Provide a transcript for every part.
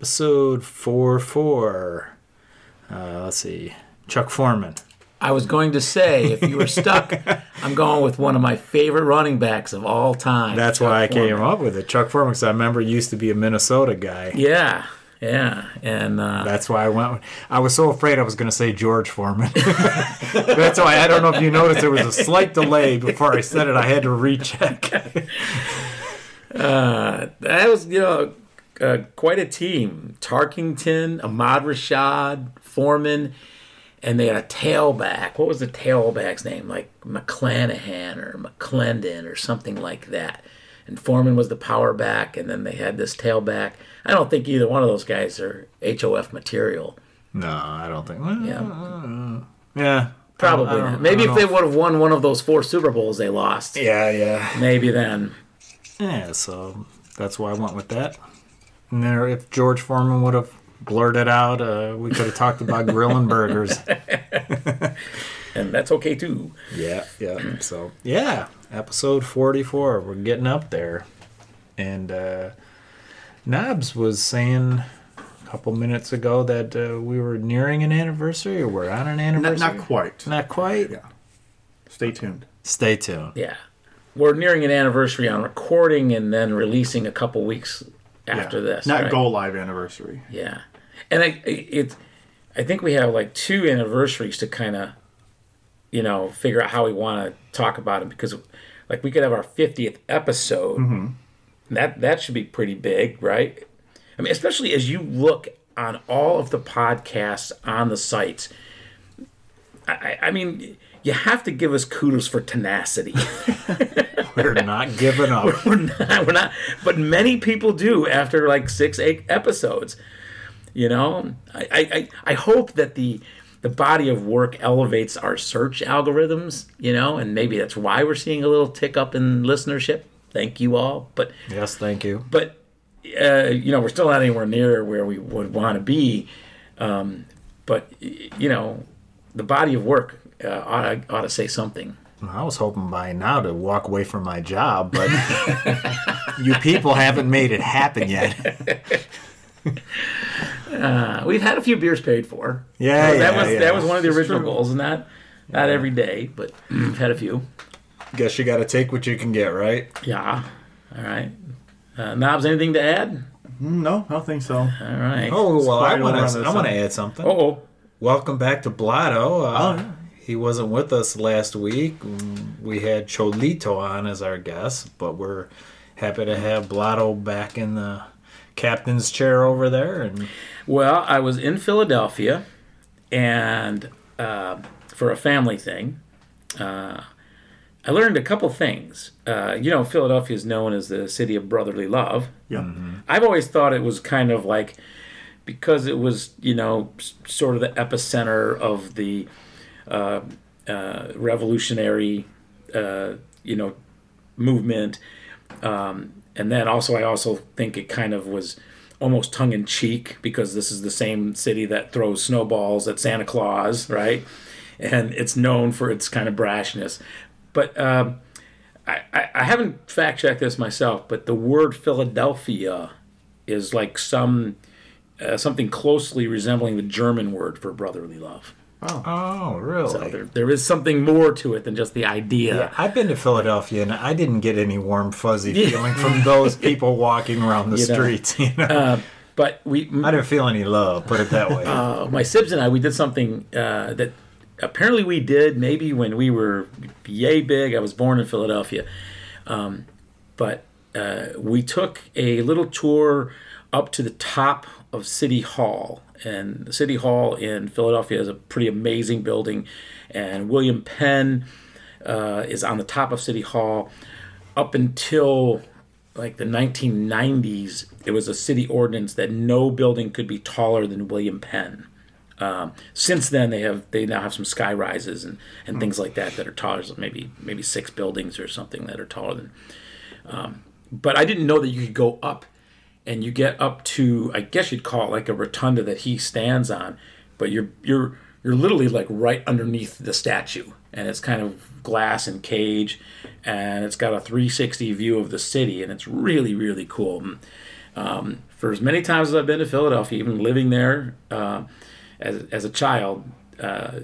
episode 4 4. Uh, let's see. Chuck Foreman. I was going to say, if you were stuck, I'm going with one of my favorite running backs of all time. That's Chuck why I came up with it. Chuck Foreman, because I remember he used to be a Minnesota guy. Yeah, yeah, and uh, That's why I went. I was so afraid I was going to say George Foreman. That's why I don't know if you noticed there was a slight delay before I said it. I had to recheck. that was you know uh, quite a team. Tarkenton, Ahmad Rashad, Foreman, and they had a tailback. What was the tailback's name? Like McClanahan or McClendon or something like that. And Foreman was the power back, and then they had this tailback. I don't think either one of those guys are HOF material. No, I don't think. Yeah. Yeah. Probably I Maybe if they would have won one of those four Super Bowls they lost, Yeah, yeah. maybe then. Yeah, so that's why I went with that. And there, if George Foreman would have blurted out, uh, we could have talked about grilling burgers. And that's okay too. Yeah, yeah. So yeah, episode forty-four. We're getting up there, and uh, Knobs was saying a couple minutes ago that uh, we were nearing an anniversary, or we're on an Not, anniversary. not quite. Not quite. Yeah. Stay tuned. Stay tuned. Yeah. We're nearing an anniversary on recording and then releasing a couple weeks after Yeah. this. Not right? go live anniversary. Yeah. And I it I think we have like two anniversaries to kind of you know figure out how we want to talk about it because like we could have our 50th episode. Mm-hmm. That that should be pretty big, right? I mean, especially as you look on all of the podcasts on the sites. I, I I mean, you have to give us kudos for tenacity. We're not giving up. we're not we're not but many people do after like six eight episodes you know i i, I hope that the the body of work elevates our search algorithms you know and maybe that's why we're seeing a little tick up in listenership thank you all but yes, thank you. but uh, you know we're still not anywhere near where we would want to be um, but you know the body of work uh, ought, to, ought to say something I was hoping by now to walk away from my job, but you people haven't made it happen yet. Uh, we've had a few beers paid for. Yeah, that yeah, was yeah. that was one of the original goals, and not not every day, but we've had a few. Guess you got to take what you can get, right? Yeah. All right. Uh, Knobs, anything to add? Mm, No, I don't think so. All right. Oh well, I want to. I want to add something. oh. Welcome back to Blotto. Uh, Oh, yeah. He wasn't with us last week. We had Cholito on as our guest, but we're happy to have Blotto back in the captain's chair over there. And Well, I was in Philadelphia, and uh, for a family thing, uh, I learned a couple things. Uh, you know, Philadelphia is known as the city of brotherly love. Yeah. I've always thought it was kind of like because it was you know sort of the epicenter of the uh, uh, revolutionary uh, you know movement, um, and then also I also think it kind of was almost tongue in cheek because this is the same city that throws snowballs at Santa Claus, right? And it's known for its kind of brashness, but. Um, I, I, haven't fact checked this myself, but the word Philadelphia is like some uh, something closely resembling the German word for brotherly love. Oh, really? So there, there is something more to it than just the idea. Yeah, I've been to Philadelphia and I didn't get any warm fuzzy feeling from those people walking around the You know. streets. You know, But we, I didn't feel any love. Put it that way. uh, my sibs and I, we did something uh, that apparently we did maybe when we were yay big. I was born in Philadelphia, um, but uh, we took a little tour up to the top of City Hall, and the City Hall in Philadelphia is a pretty amazing building, and William Penn uh, is on the top of City Hall up until like the 1990s, it was a city ordinance that no building could be taller than William Penn. Um, since then, they have they now have some sky rises and, and things like that that are taller, so maybe maybe six buildings or something that are taller than. Um, but I didn't know that you could go up, and you get up to I guess you'd call it like a rotunda that he stands on, but you're you're you're literally like right underneath the statue, and it's kind of glass and cage, and it's got a 360 view of the city, and it's really really cool. Um, for as many times as I've been to Philadelphia, even living there uh, as as a child. Uh,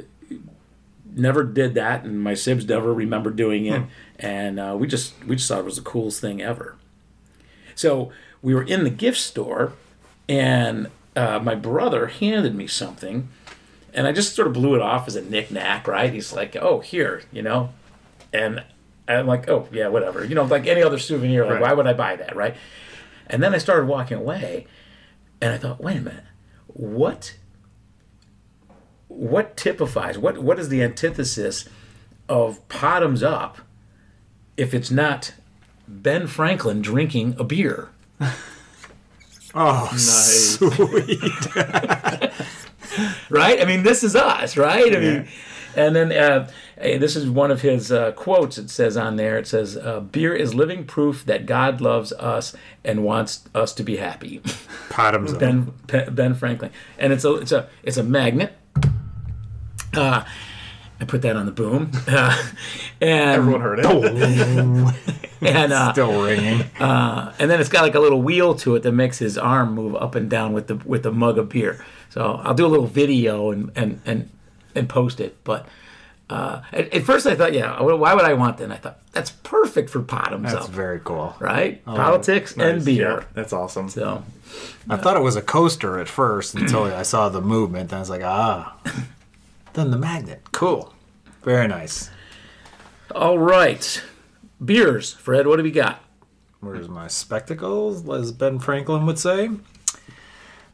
never did that, and my sibs never remember doing it. And uh, we just we just thought it was the coolest thing ever. So we were in the gift store, and uh, my brother handed me something, and I just sort of blew it off as a knick-knack, right? He's like, "Oh, here," you know, and I'm like, "Oh, yeah, whatever," you know, like any other souvenir. Like, Right. why would I buy that, right? And then I started walking away, and I thought, "Wait a minute, what?" What typifies what what is the antithesis of bottoms up if it's not Ben Franklin drinking a beer? Oh, Nice. right? I mean, this is us, right? I Yeah. mean, and then uh, this is one of his uh, quotes. It says on there, it says, uh, "Beer is living proof that God loves us and wants us to be happy." bottoms ben Ben Franklin, and it's a it's a it's a magnet. Uh, I put that on the boom, uh, and Everyone heard it. and uh, Still ringing. and then it's got like a little wheel to it that makes his arm move up and down with the with the mug of beer. So I'll do a little video and and and, and post it. But uh, at, at first I thought, yeah, well, why would I want that? And I thought that's perfect for bottoms That's up, very cool. right? Politics and beer. Yeah, that's awesome. So I thought it was a coaster at first until I saw the movement. Then I was like, ah. Then the magnet. Cool. Very nice. all right, beers, Fred. What do we got? Where's my spectacles, as Ben Franklin would say?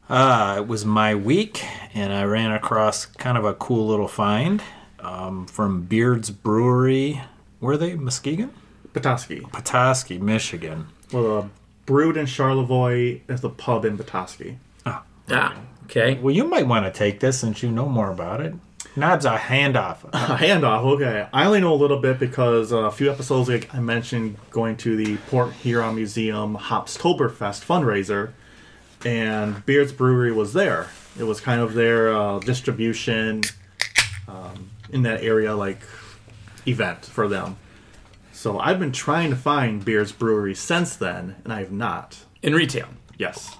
Uh, it was my week, and I ran across kind of a cool little find um, from Beard's Brewery. Were they Muskegon? Petoskey. Petoskey, Michigan. Well, uh, brewed in Charlevoix is the pub in Petoskey. Ah, okay. Well, you might want to take this since you know more about it. Knobs a handoff. A handoff, okay. I only know a little bit because uh, a few episodes ago I mentioned going to the Port Huron Museum Hopstoberfest fundraiser, and Beard's Brewery was there. It was kind of their uh, distribution um, in that area, like event for them. So I've been trying to find Beard's Brewery since then, and I have not. In retail. Yes.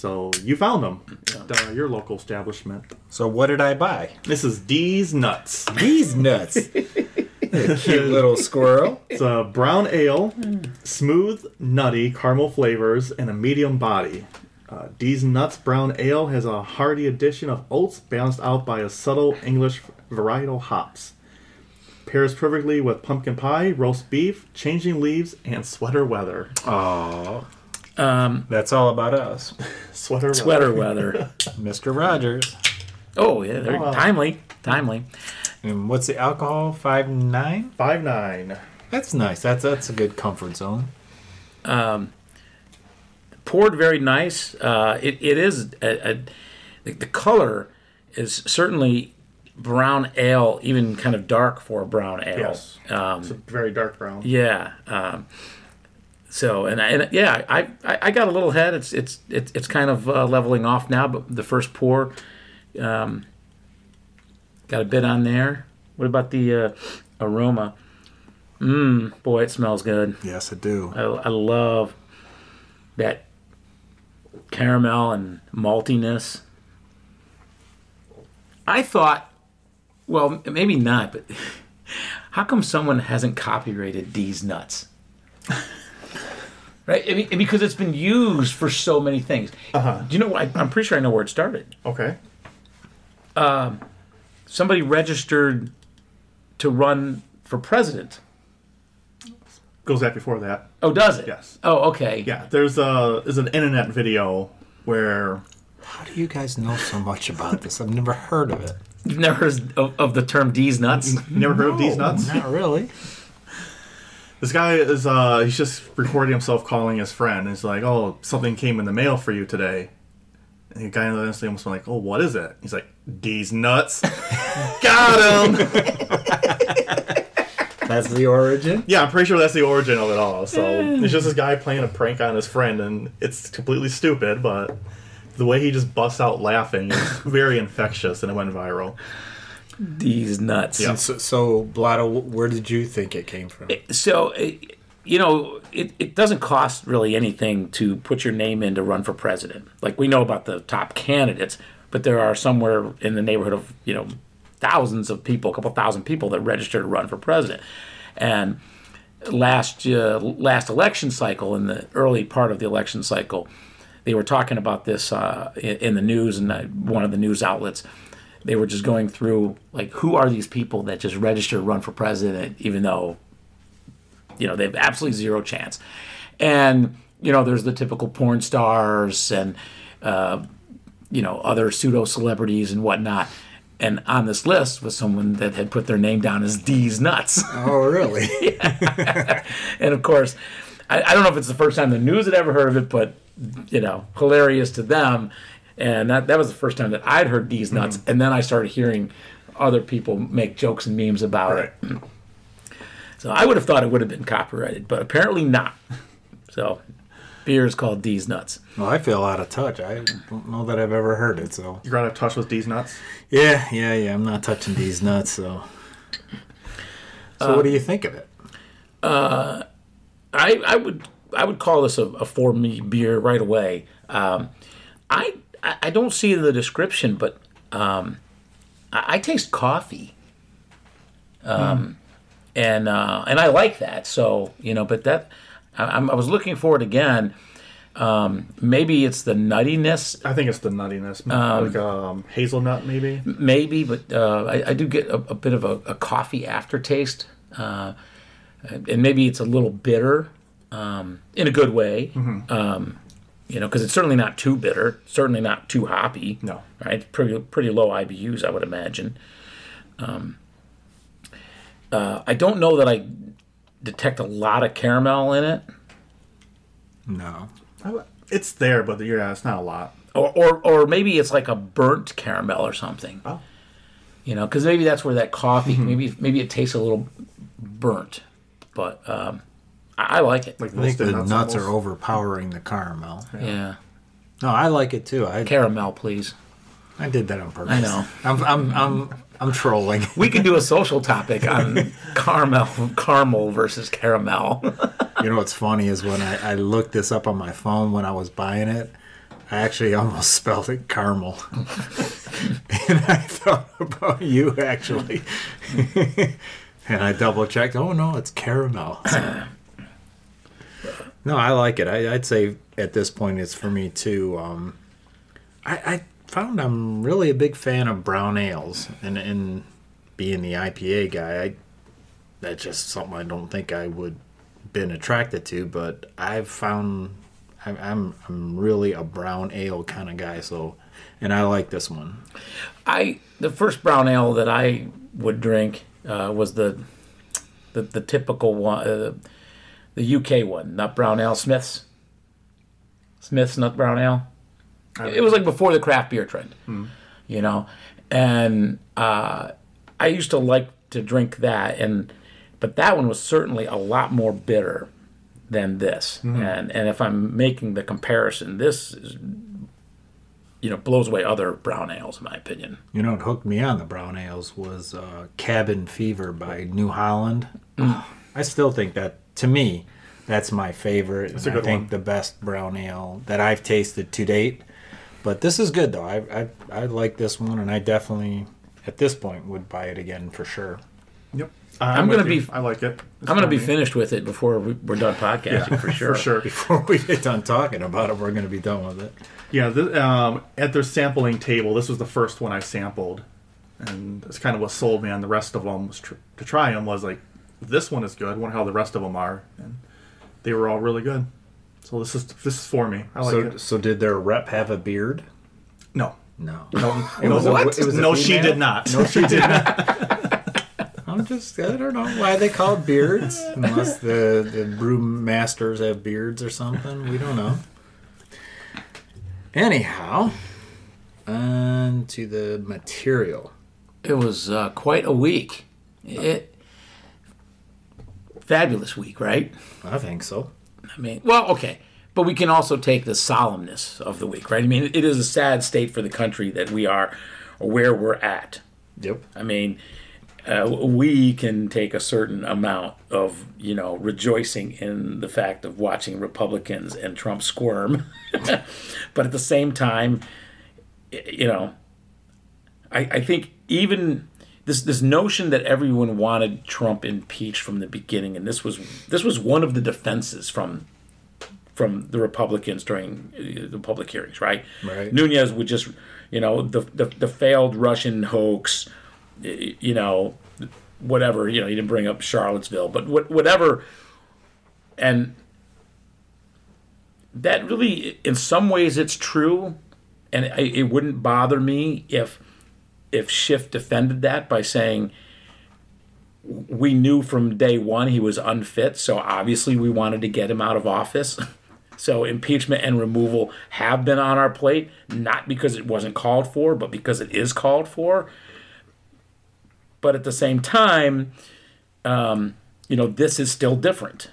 So you found them at uh, your local establishment. So what did I buy? This is D's Nuts. These nuts. A cute little squirrel. It's a brown ale, smooth, nutty caramel flavors, and a medium body. Uh, D's Nuts Brown Ale has a hearty addition of oats balanced out by a subtle English varietal hops. Pairs perfectly with pumpkin pie, roast beef, changing leaves, and sweater weather. Oh, Um, that's all about us, Sweater sweater weather. Mr. Rogers. Oh yeah, they're Oh, wow. timely, timely. And what's the alcohol? Five nine. Five nine. That's nice. That's that's a good comfort zone. poured very nice. Uh, it, it is a, a, the, the color is certainly brown ale, even kind of dark for a brown ale. Yes. Um, It's a very dark brown. yeah. Um, so and, and yeah, I, I I got a little head. It's it's it's it's kind of uh, leveling off now, but the first pour, um, got a bit on there. What about the uh, aroma? Mmm, boy, it smells good. Yes, I do. I, I love that caramel and maltiness. I thought, well, maybe not, but how come someone hasn't copyrighted these nuts? right? I mean, because it's been used for so many things. Uh-huh. Do you know? I, I'm pretty sure I know where it started. Okay. Somebody registered to run for president. Goes back before that. Oh, does it? Yes. Oh, okay. Yeah, there's a there's an internet video where How do you guys know so much about this? I've never heard of it. You've never heard of, of the term D's nuts? you never heard of these nuts. Not really. This guy is uh he's just recording himself calling his friend. He's like, "Oh, something came in the mail for you today." And the guy on the other almost went like, "Oh, what is it?" He's like, "These nuts." Got him. That's the origin. yeah, I'm pretty sure that's the origin of it all. So it's just this guy playing a prank on his friend, and it's completely stupid, but the way he just busts out laughing is very infectious, and it went viral. These nuts. Yeah. So, so Blotto, where did you think it came from? So, you know, it, it doesn't cost really anything to put your name in to run for president. Like we know about the top candidates, but there are somewhere in the neighborhood of, you know, thousands of people, a couple thousand people that register to run for president. And last uh, last election cycle, in the early part of the election cycle, they were talking about this uh, in, in the news and uh, one of the news outlets. They were just going through like who are these people that just register to run for president, even though you know they have absolutely zero chance. And you know, there's the typical porn stars and uh, you know other pseudo celebrities and whatnot. And on this list was someone that had put their name down as D's nuts. Oh, really? and of course, I, I don't know if it's the first time the news had ever heard of it, but you know, hilarious to them. And that that was the first time that I'd heard D's nuts. And then I started hearing other people make jokes and memes about it. So I would have thought it would have been copyrighted, but apparently not. So beer is called D's nuts. well, I feel out of touch. I don't know that I've ever heard it. So You're out of touch with D's nuts. yeah, yeah, yeah. I'm not touching these nuts. So, so what do you think of it? I, I would I would call this a, a for me beer right away. Um, I I I don't see the description, but um, I, I taste coffee, um, and uh, and I like that. So you know, but that I, I'm- I was looking for it again. Um, maybe it's the nuttiness, I think it's the nuttiness, like um, hazelnut maybe. maybe, but uh, I, I do get a, a bit of a, a coffee aftertaste, uh, and maybe it's a little bitter um, in a good way. Um, you know, because it's certainly not too bitter, certainly not too hoppy. No. right? Pretty pretty low IBUs, I would imagine. Um, uh, I don't know that I detect a lot of caramel in it, No. It's there, but yeah, it's not a lot. or or, or maybe it's like a burnt caramel or something. Oh. you know, because maybe that's where that coffee maybe maybe it tastes a little burnt, but um, I, I like it. Like I think the roasted nuts are overpowering the caramel. yeah, No, I like it too. I caramel, please. I did that on purpose. I know. I'm I'm I'm I'm trolling. We can do a social topic on caramel, caramel versus caramel. You know what's funny is when I, I looked this up on my phone when I was buying it, I actually almost spelled it caramel. and I thought about you actually. and I double checked. Oh no, it's caramel. no, I like it. I, I'd say at this point it's for me too. Um, I, I found I'm really a big fan of brown ales, and and being the IPA guy, I that's just something I don't think I would been attracted to, but I've found I'm I'm, I'm really a brown ale kind of guy. So, and I like this one. I the first brown ale that I would drink uh, was the the, the typical one, uh, the UK one, not brown ale, Smiths. Smiths not brown ale. It was like before the craft beer trend, you know, and uh, I used to like to drink that, and but that one was certainly a lot more bitter than this, and and if I'm making the comparison, this is you know blows away other brown ales in my opinion. You know what hooked me on the brown ales was uh, Cabin Fever by New Holland. I still think that to me, that's my favorite. That's a and I think one. the best brown ale that I've tasted to date. But this is good though. I I, I like this one, and I definitely at this point would buy it again for sure. Yep. I'm with gonna you. be- I like it. It's I'm going to be funny. finished with it before we- we're done podcasting for sure. for sure. Before we get done talking about it, we're going to be done with it. Yeah, th um, at their sampling table, this was the first one I sampled, and it's kind of what sold me on the rest of them was tr- to try them. Was like, this one is good. Wonder how the rest of them are, and they were all really good. So this is this is for me. I like so, it. so did their rep have a beard? No, No. no, It no, was a- what? it was a no, she did not. No, she did not. I'm just I don't know why they call it beards unless the the brewmasters have beards or something. We don't know. Anyhow, on to the material. It was uh, quite a week. It fabulous week, right? I think so. I mean, well, okay. but we can also take the solemnness of the week, right? I mean, it is a sad state for the country that we are, or where we're at. Yep. I mean, uh, we can take a certain amount of you know rejoicing in the fact of watching Republicans and Trump squirm, but at the same time, you know, I, I think even this this notion that everyone wanted Trump impeached from the beginning, and this was this was one of the defenses from from the Republicans during uh, the public hearings, right? Right. Nunes would just, you know, the the, the failed Russian hoax, you know, whatever. You know, he didn't bring up Charlottesville, but what, whatever. And that really, in some ways, it's true, and it, it wouldn't bother me if if Schiff defended that by saying we knew from day one he was unfit, so obviously we wanted to get him out of office. So impeachment and removal have been on our plate, not because it wasn't called for, but because it is called for. But at the same time, um, you know, this is still different.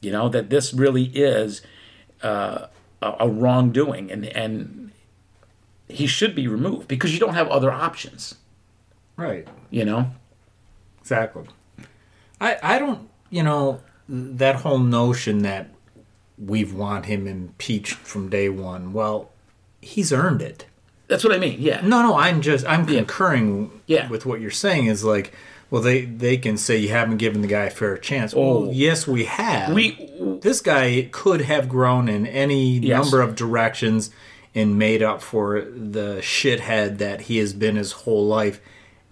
You know that this really is uh, a, a wrongdoing, and and he should be removed because you don't have other options. Right. You know. Exactly. I I don't you know that whole notion that we want him impeached from day one. Well, he's earned it. That's what I mean. Yeah. No, no, I'm just I'm concurring Yeah. with what you're saying. Is like, well, they they can say you haven't given the guy a fair chance. Oh. Well, yes, we have. We this guy could have grown in any Yes. number of directions and made up for the shithead that he has been his whole life,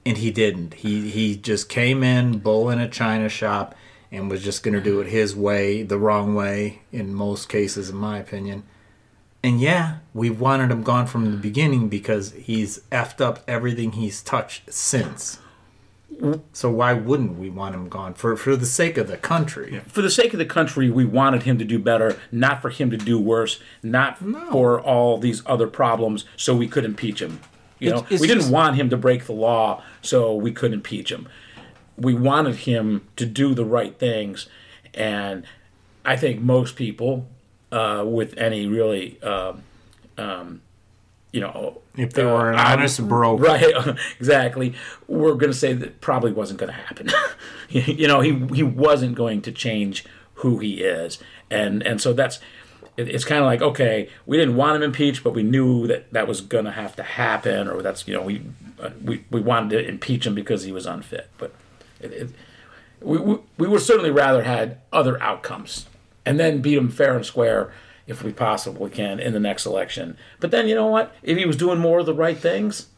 and he didn't. He he just came in, bull in a china shop, and was just going to do it his way, the wrong way in most cases, in my opinion. And yeah, we wanted him gone from the beginning because he's effed up everything he's touched since. So why wouldn't we want him gone for for the sake of the country? for the sake of the country, we wanted him to do better, not for him to do worse, not for all these other problems, so we could impeach him. You know, It's- it's we didn't just- want him to break the law, so we could impeach him. We wanted him to do the right things, and I think most people, uh, with any really, um, um, you know, If they were an uh, honest broker. Right, exactly. We're going to say that probably wasn't going to happen. you know, he he wasn't going to change who he is, and and so that's it, it's kind of like okay, we didn't want him impeached, but we knew that that was going to have to happen, or that's you know we uh, we we wanted to impeach him because he was unfit, but it, it, we, we we would certainly rather had other outcomes, and then beat him fair and square if we possibly can in the next election. But then you know what? If he was doing more of the right things,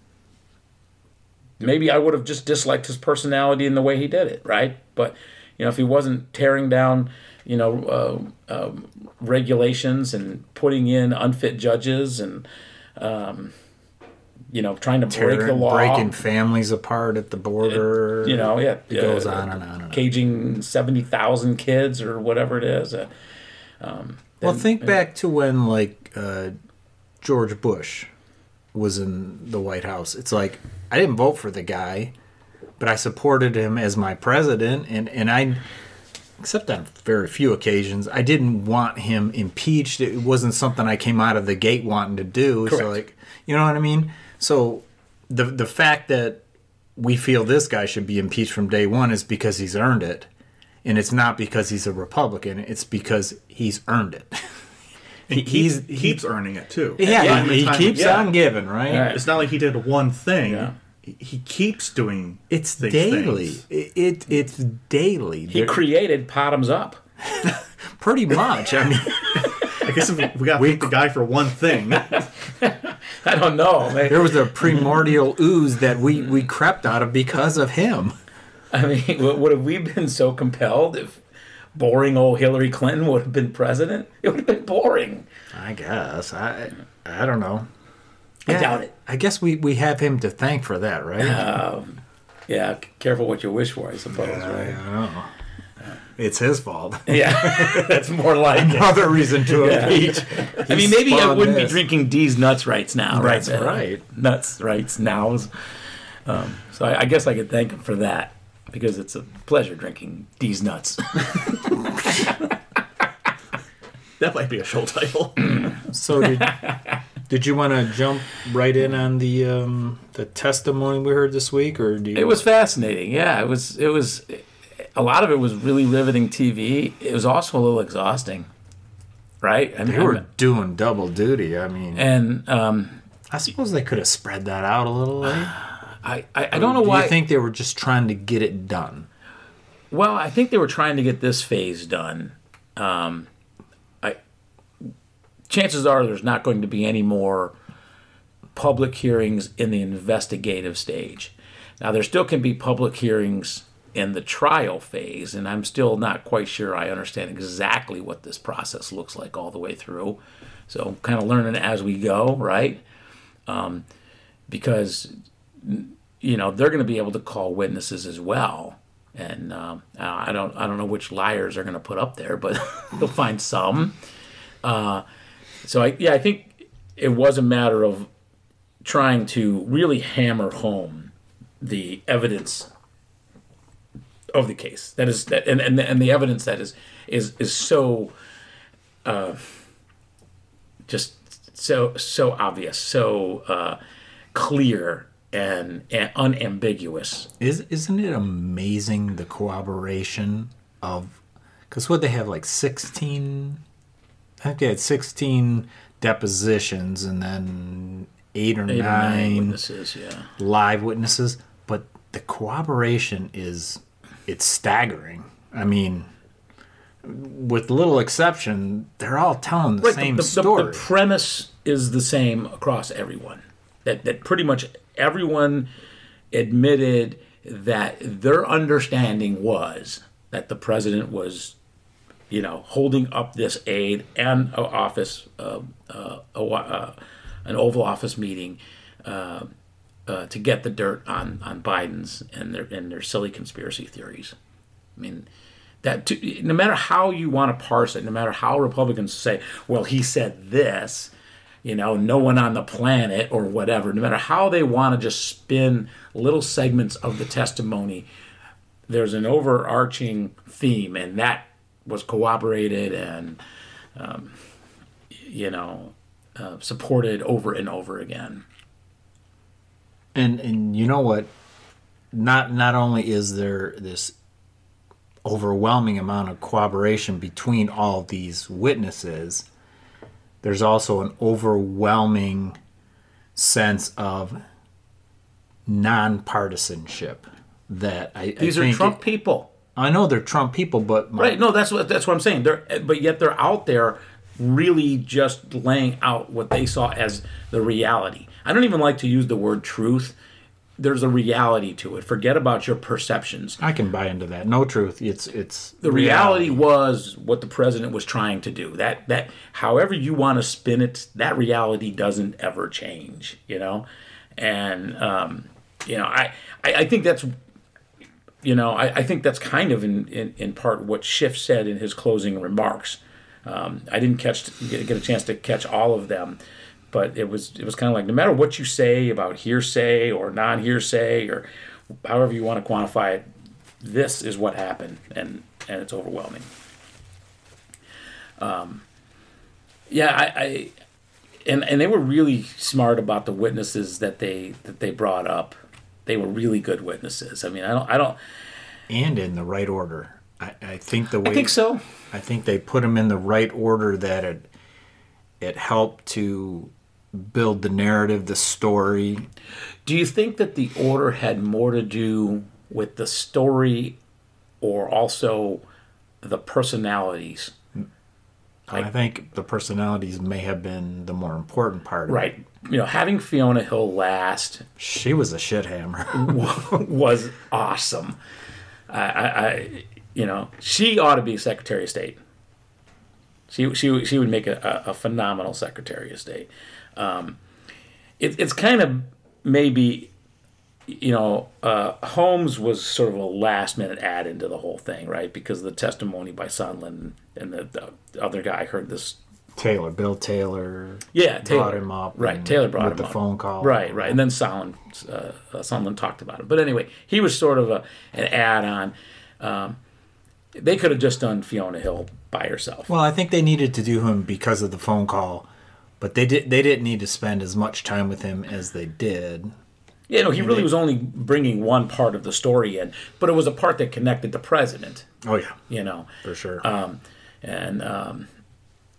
maybe I would have just disliked his personality and the way he did it, right? But you know, if he wasn't tearing down, you know, uh, um, regulations and putting in unfit judges and um, you know, trying to break the law, breaking families apart at the border. you know, yeah, it goes uh, on and on and on. caging seventy thousand kids or whatever it is. Uh, um, Well, think back to when like uh, George Bush was in the White House. It's like I didn't vote for the guy, but I supported him as my president, and and I, except on very few occasions, I didn't want him impeached. It wasn't something I came out of the gate wanting to do. Correct. So like, you know what I mean? So the the fact that we feel this guy should be impeached from day one is because he's earned it. And it's not because he's a Republican. It's because he's earned it. He, he's keeps, keeps earning it too. yeah, Time he, he keeps again. on giving, right? Right. It's not like he did one thing. Yeah. He, he keeps doing. It's these daily. things. It, it it's daily. he There- created bottoms up. pretty much. I mean, I guess if we, we got to wait the guy for one thing. I don't know. man. there was a primordial ooze that we we crept out of because of him. I mean, would would have we been so compelled if boring old Hillary Clinton would have been president? It would have been boring. I guess. I I don't know. I doubt it. I guess we we have him to thank for that, right? Um, yeah, careful what you wish for, I suppose, I right? don't know. It's his fault. Yeah, that's more like it. Another reason to Yeah. impeach. I mean, maybe I wouldn't be drinking D's nuts rights now, right? That's Uh, right. Nuts rights nows. Um, so I, I guess I could thank him for that because it's a pleasure drinking these nuts. That might be a show title. So did, did you want to jump right in on the um, the testimony we heard this week, or do you? It was fascinating. Yeah, it was. It was. A lot of it was really riveting TV. It was also a little exhausting, right? I They mean, were doing double duty. I mean, and um, I suppose they could have spread that out a little. I, I, I don't know do why. you think they were just trying to get it done? Well, I think they were trying to get this phase done. Um, I chances are there's not going to be any more public hearings in the investigative stage. Now there still can be public hearings in the trial phase, and I'm still not quite sure I understand exactly what this process looks like all the way through. So kind of learning as we go, right? Um, because you know they're going to be able to call witnesses as well and um, I don't I don't know which liars are going to put up there, but they'll find some. Uh, so I yeah I think it was a matter of trying to really hammer home the evidence of the case that is that and and, and the evidence that is is is so uh, just so so obvious so uh, clear and, and unambiguous Is isn't it amazing the corroboration of? Because what they have like sixteen, I think they had sixteen depositions and then eight or eight or nine nine witnesses yeah live witnesses, but the corroboration is it's staggering. I mean, with little exception, they're all telling the Right, same the, the, story. The, premise is the same across everyone. That that pretty much everyone admitted that their understanding was that the president was, you know, holding up this aid and office, uh, uh, uh, an Oval Office meeting. Uh, uh, to get the dirt on, on Biden's and their and their silly conspiracy theories. I mean, that to, no matter how you want to parse it, no matter how Republicans say, "Well, he said this," you know, no one on the planet or whatever. No matter how they want to just spin little segments of the testimony, there's an overarching theme, and that was corroborated and, um, you know, uh, supported over and over again. And and you know what? Not not only is there this overwhelming amount of corroboration between all these witnesses, there's also an overwhelming sense of nonpartisanship that I These I are Trump people. I know they're Trump people, but my, Right. No, that's what that's what I'm saying. They're but yet they're out there really just laying out what they saw as the reality. I don't even like to use the word truth. There's a reality to it. Forget about your perceptions. I can buy into that. No truth. It's it's The reality was what the president was trying to do. That that however you want to spin it, that reality doesn't ever change, you know? And um, you know, I, I, I think that's you know, I, I think that's kind of in, in, in part what Schiff said in his closing remarks. Um, I didn't catch get, get a chance to catch all of them, but it was it was kind of like no matter what you say about hearsay or non hearsay or however you want to quantify it, this is what happened, and and it's overwhelming. Um, yeah, I, I and and they were really smart about the witnesses that they that they brought up. They were really good witnesses. I mean, I don't I don't and in the right order. I, I think the way I think so. I think they put them in the right order that it it helped to build the narrative, the story. Do you think that the order had more to do with the story or also the personalities? I think the personalities may have been the more important part. Of Right. You know, having Fiona Hill last She was a shit hammer. was awesome. I, I, I, you know, she ought to be Secretary of State. She, she, she would make a, a, a phenomenal Secretary of State. Um, it, it's kind of maybe, you know, uh, Holmes was sort of a last minute add into the whole thing, right? Because of the testimony by Sondland and the, the other guy heard this Taylor, Bill Taylor. yeah, Taylor brought him up Right, Taylor brought with him the up. phone call. Right, right, and then Sondland, uh, uh, Sondland talked about it. But anyway, he was sort of a, an add-on. Um, they could have just done Fiona Hill by herself. Well, I think they needed to do him because of the phone call, but they did. They didn't need to spend as much time with him as they did. Yeah, no, he really was only bringing one part of the story in, but it was a part that connected the president. Oh yeah, You know, for sure. um, and um,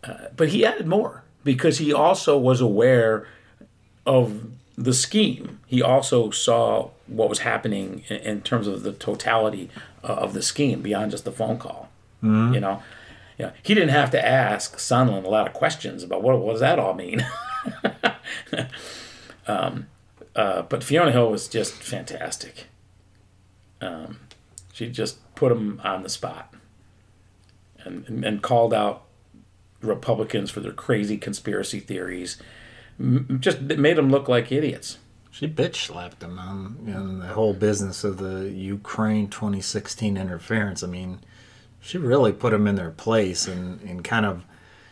uh, but he added more because he also was aware of the scheme. He also saw what was happening in, in terms of the totality uh, of the scheme beyond just the phone call. You know, yeah, he didn't have to ask Sondland a lot of questions about what, what does that all mean. um, uh, but Fiona Hill was just fantastic. Um, she just put him on the spot and, and, called out Republicans for their crazy conspiracy theories. Just made them look like idiots. she bitch slapped him on you know, the whole business of the Ukraine 2016 interference. I mean, she really put them in their place and, and kind of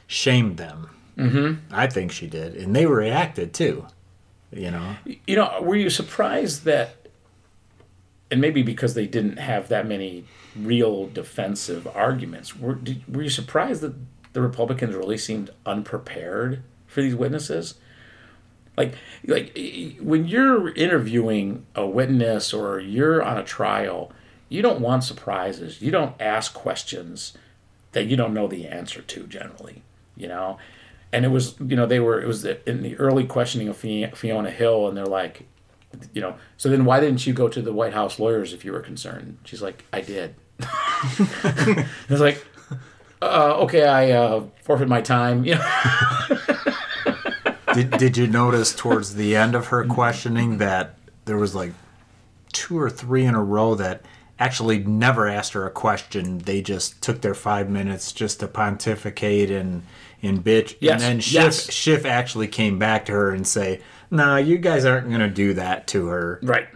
shamed them. Mm-hmm. I think she did, and they reacted too. You know, You know, were you surprised that, and maybe because they didn't have that many real defensive arguments, were, did, were you surprised that the Republicans really seemed unprepared for these witnesses? Like, like when you're interviewing a witness or you're on a trial, you don't want surprises. You don't ask questions that you don't know the answer to generally, you know. And it was, you know, they were it was in the early questioning of Fiona Hill, and they're like, you know, so then why didn't you go to the White House lawyers if you were concerned? She's like, I did. it's like, uh, okay, I uh, forfeit my time. You know, did, did you notice towards the end of her questioning that there was like two or three in a row that actually never asked her a question they just took their five minutes just to pontificate and and bitch Yes, and then Schiff, yes. Schiff actually came back to her and say nah you guys aren't going to do that to her right?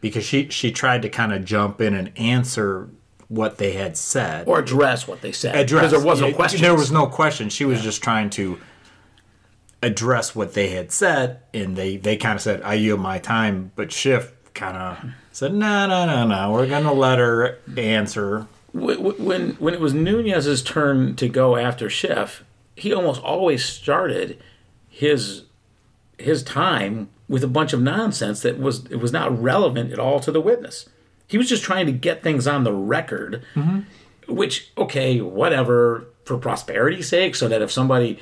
because she she tried to kind of jump in and answer what they had said Or address what they said address. because there was no Yeah, question. There was no question. She was just trying to address what they had said, and they they kind of said, "I yield my time," but Schiff kind of said, "No, no, no, no. We're gonna let her answer." Wh- wh- when when it was Nunes's turn to go after Schiff, he almost always started his his time with a bunch of nonsense that was it was not relevant at all to the witness. He was just trying to get things on the record, mm-hmm. which okay, whatever for prosperity's sake, so that if somebody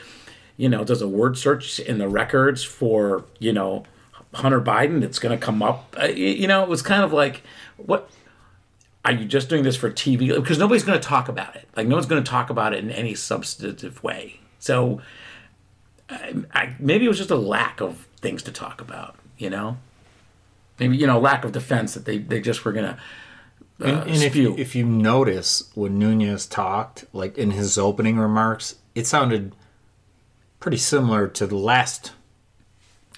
you know does a word search in the records for you know Hunter Biden, it's going to come up. Uh, You know, it was kind of like what are you just doing this for TV? Because nobody's going to talk about it. Like no one's going to talk about it in any substantive way. So I, I, maybe it was just a lack of things to talk about. You know, maybe you know lack of defense that they they just were going to. Uh, And, and if you, if you notice when Nunes talked, like in his opening remarks, it sounded pretty similar to the last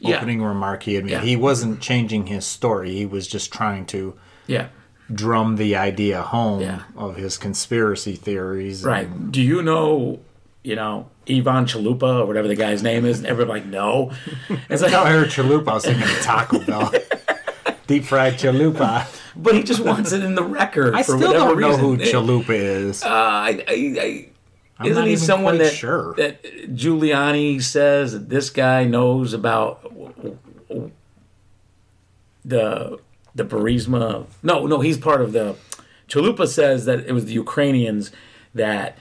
Yeah. opening remark he had made. Yeah. He wasn't changing his story. He was just trying to yeah, drum the idea home Yeah. of his conspiracy theories. right. Do you know? You know, Ivan Chalupa or whatever the guy's name is. And everybody like, no. It's like, I heard chalupa. I was thinking of Taco Bell. Deep fried chalupa. but he just wants it in the record. I for still whatever don't know who chalupa is. Uh, I, I, I, I'm isn't he someone that sure. that Giuliani says that this guy knows about the the Burisma? No, no, he's part of the. Chalupa says that it was the Ukrainians that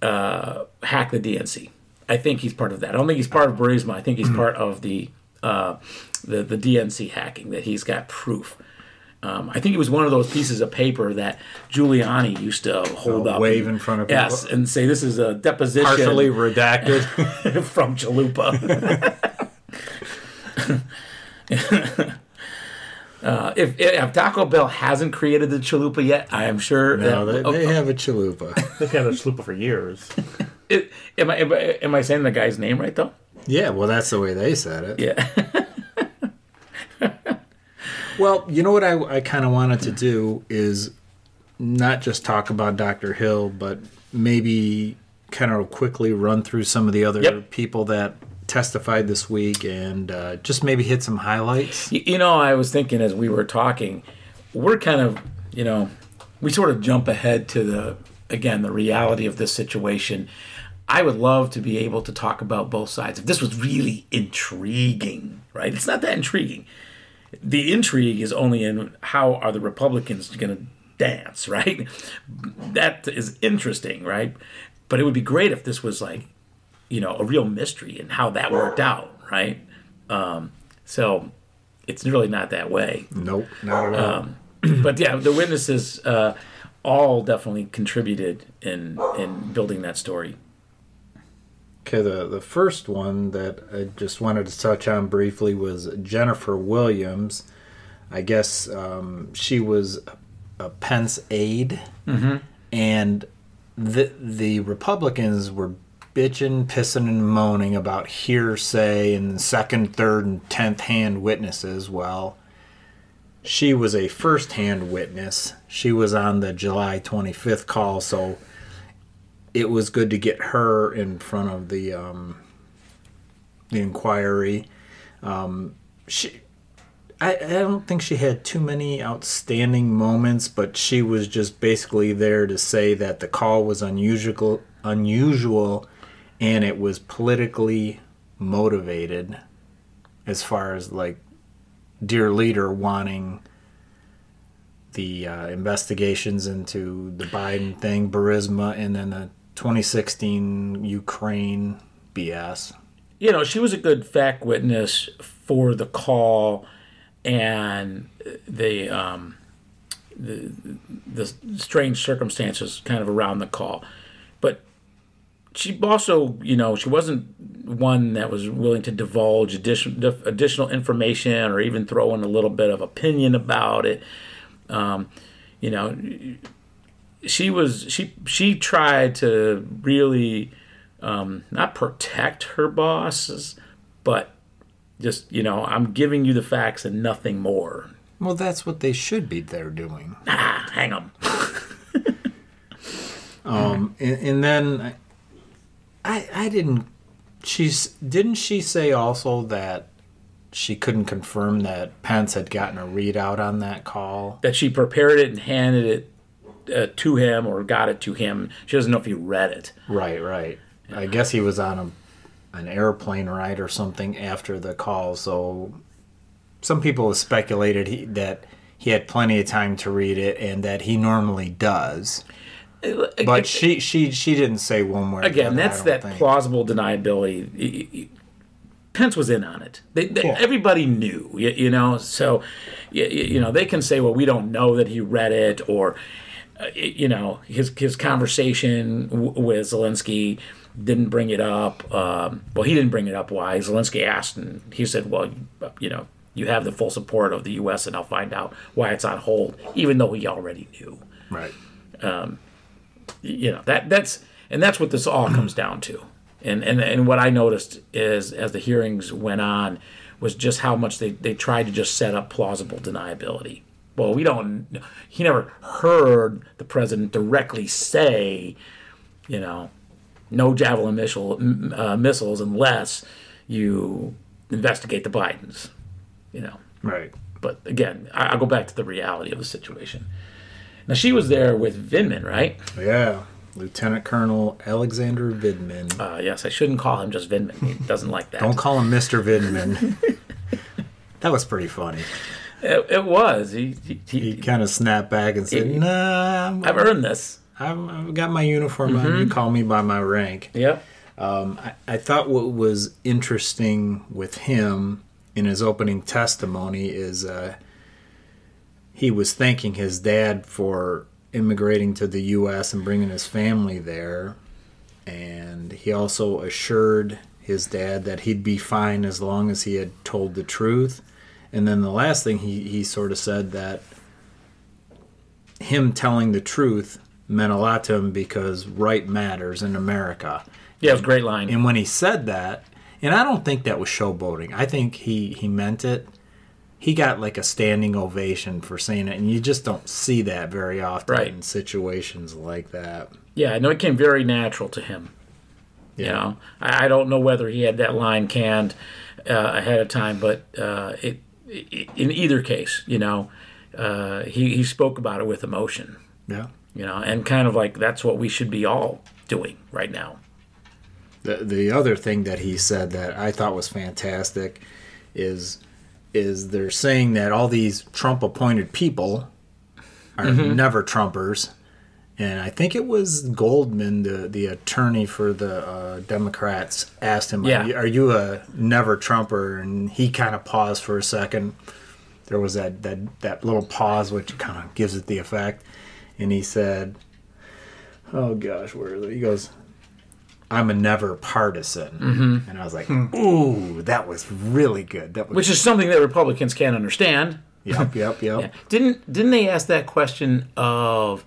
uh, hacked the DNC. I think he's part of that. I don't think he's part of Burisma. I think he's part of the uh, the the DNC hacking. That he's got proof. Um, I think it was one of those pieces of paper that Giuliani used to hold Oh, up, wave and- in front of people. yes, and say this is a deposition Partially redacted. from Chalupa. uh, if, if Taco Bell hasn't created the Chalupa yet, I am sure. no, that, they, they have a chalupa. They've had a chalupa for years. it, am, I, am I am I saying the guy's name right though? yeah, well, that's the way they said it. Yeah. Well, you know what I, I kind of wanted to do is not just talk about Dr. Hill, but maybe kind of quickly run through some of the other Yep. people that testified this week and uh, just maybe hit some highlights. You, you know, I was thinking as we were talking, we're kind of, you know, we sort of jump ahead to the again the reality of this situation. I would love to be able to talk about both sides. If this was really intriguing, right? It's not that intriguing. The intrigue is only in how are the Republicans going to dance, right? That is interesting, right? But it would be great if this was like, you know, a real mystery and how that worked out, right? Um, so it's really not that way. Nope, not at all. But yeah, the witnesses uh, all definitely contributed in in building that story. Okay, the, the first one that I just wanted to touch on briefly was Jennifer Williams. I guess um, she was a Pence aide, and the the Republicans were bitching, pissing, and moaning about hearsay and second, third, and tenth hand witnesses. Well, she was a first hand witness. She was on the July twenty fifth call, so it was good to get her in front of the um, the inquiry. Um, she, I, I don't think she had too many outstanding moments, but she was just basically there to say that the call was unusual, unusual, and it was politically motivated, as far as like dear leader wanting the uh, investigations into the Biden thing, Burisma, and then the 2016 Ukraine BS. You know, she was a good fact witness for the call and the um, the the strange circumstances kind of around the call, but she also, you know, she wasn't one that was willing to divulge additional additional information or even throw in a little bit of opinion about it. Um, you know, she was she she tried to really um, not protect her bosses, but just you know, I'm giving you the facts and nothing more. Well, that's what they should be there doing. Ah, hang them. Um, and, and then I I didn't. She's didn't she say also that she couldn't confirm that Pence had gotten a readout on that call? That she prepared it and handed it uh, to him or got it to him. She doesn't know if he read it. Right, right. I guess he was on a, an airplane ride or something after the call. So some people have speculated he, that he had plenty of time to read it and that he normally does. But she she she didn't say one word. Again, that's that plausible deniability. Pence was in on it. They, they, Yeah. Everybody knew, you, you know. So, you, you know, they can say, "Well, we don't know that he read it," or, uh, Uh, you know, his his conversation w- with Zelensky didn't bring it up. Um, well, he didn't bring it up. Why? Zelensky asked, and he said, "Well, you uh, know, you have the full support of the U.S., and I'll find out why it's on hold," even though he already knew right. Um, you know that that's and that's what this all comes down to and and and what i noticed is as the hearings went on was just how much they they tried to just set up plausible deniability well we don't he never heard the president directly say you know no javelin missile uh, missiles unless you investigate the bidens you know Right. but again I, i'll go back to the reality of the situation now she was there with Vindman, right? Yeah. Lieutenant Colonel Alexander Vindman. Uh, yes, I shouldn't call him just Vindman. He doesn't like that. Don't call him Mr. Vindman. that was pretty funny. It, it was. He, he, He he, kind of snapped back and said, He- "Nah, I'm, I've earned this. I'm, I've got my uniform on. You call me by my rank." Yep. Um, I, I thought what was interesting with him in his opening testimony is uh, he was thanking his dad for immigrating to the U.S. and bringing his family there. And he also assured his dad that he'd be fine as long as he had told the truth. And then the last thing he, he sort of said that him telling the truth meant a lot to him because right matters in America. Yeah, it was a great line. And when he said that, and I don't think that was showboating. I think he he meant it. He got like a standing ovation for saying it, and you just don't see that very often Right. in situations like that. Yeah, I know it came very natural to him. You know, I, I don't know whether he had that line canned uh, ahead of time, but uh, it in either case, you know, uh, he he spoke about it with emotion. Yeah. You know, and kind of like that's what we should be all doing right now. The the other thing that he said that I thought was fantastic is is they're saying that all these Trump appointed people are never Trumpers. And I think it was Goldman, the, the attorney for the uh, Democrats, asked him, Yeah. are, you, "Are you a never Trumper?" And he kind of paused for a second. There was that, that, that little pause, which kind of gives it the effect. And he said, "Oh gosh, where is it?" He goes, "I'm a never partisan." And I was like, "Ooh, that was really good." That was Which is something that Republicans can't understand. yep, yep, yep. Yeah. Didn't didn't they ask that question of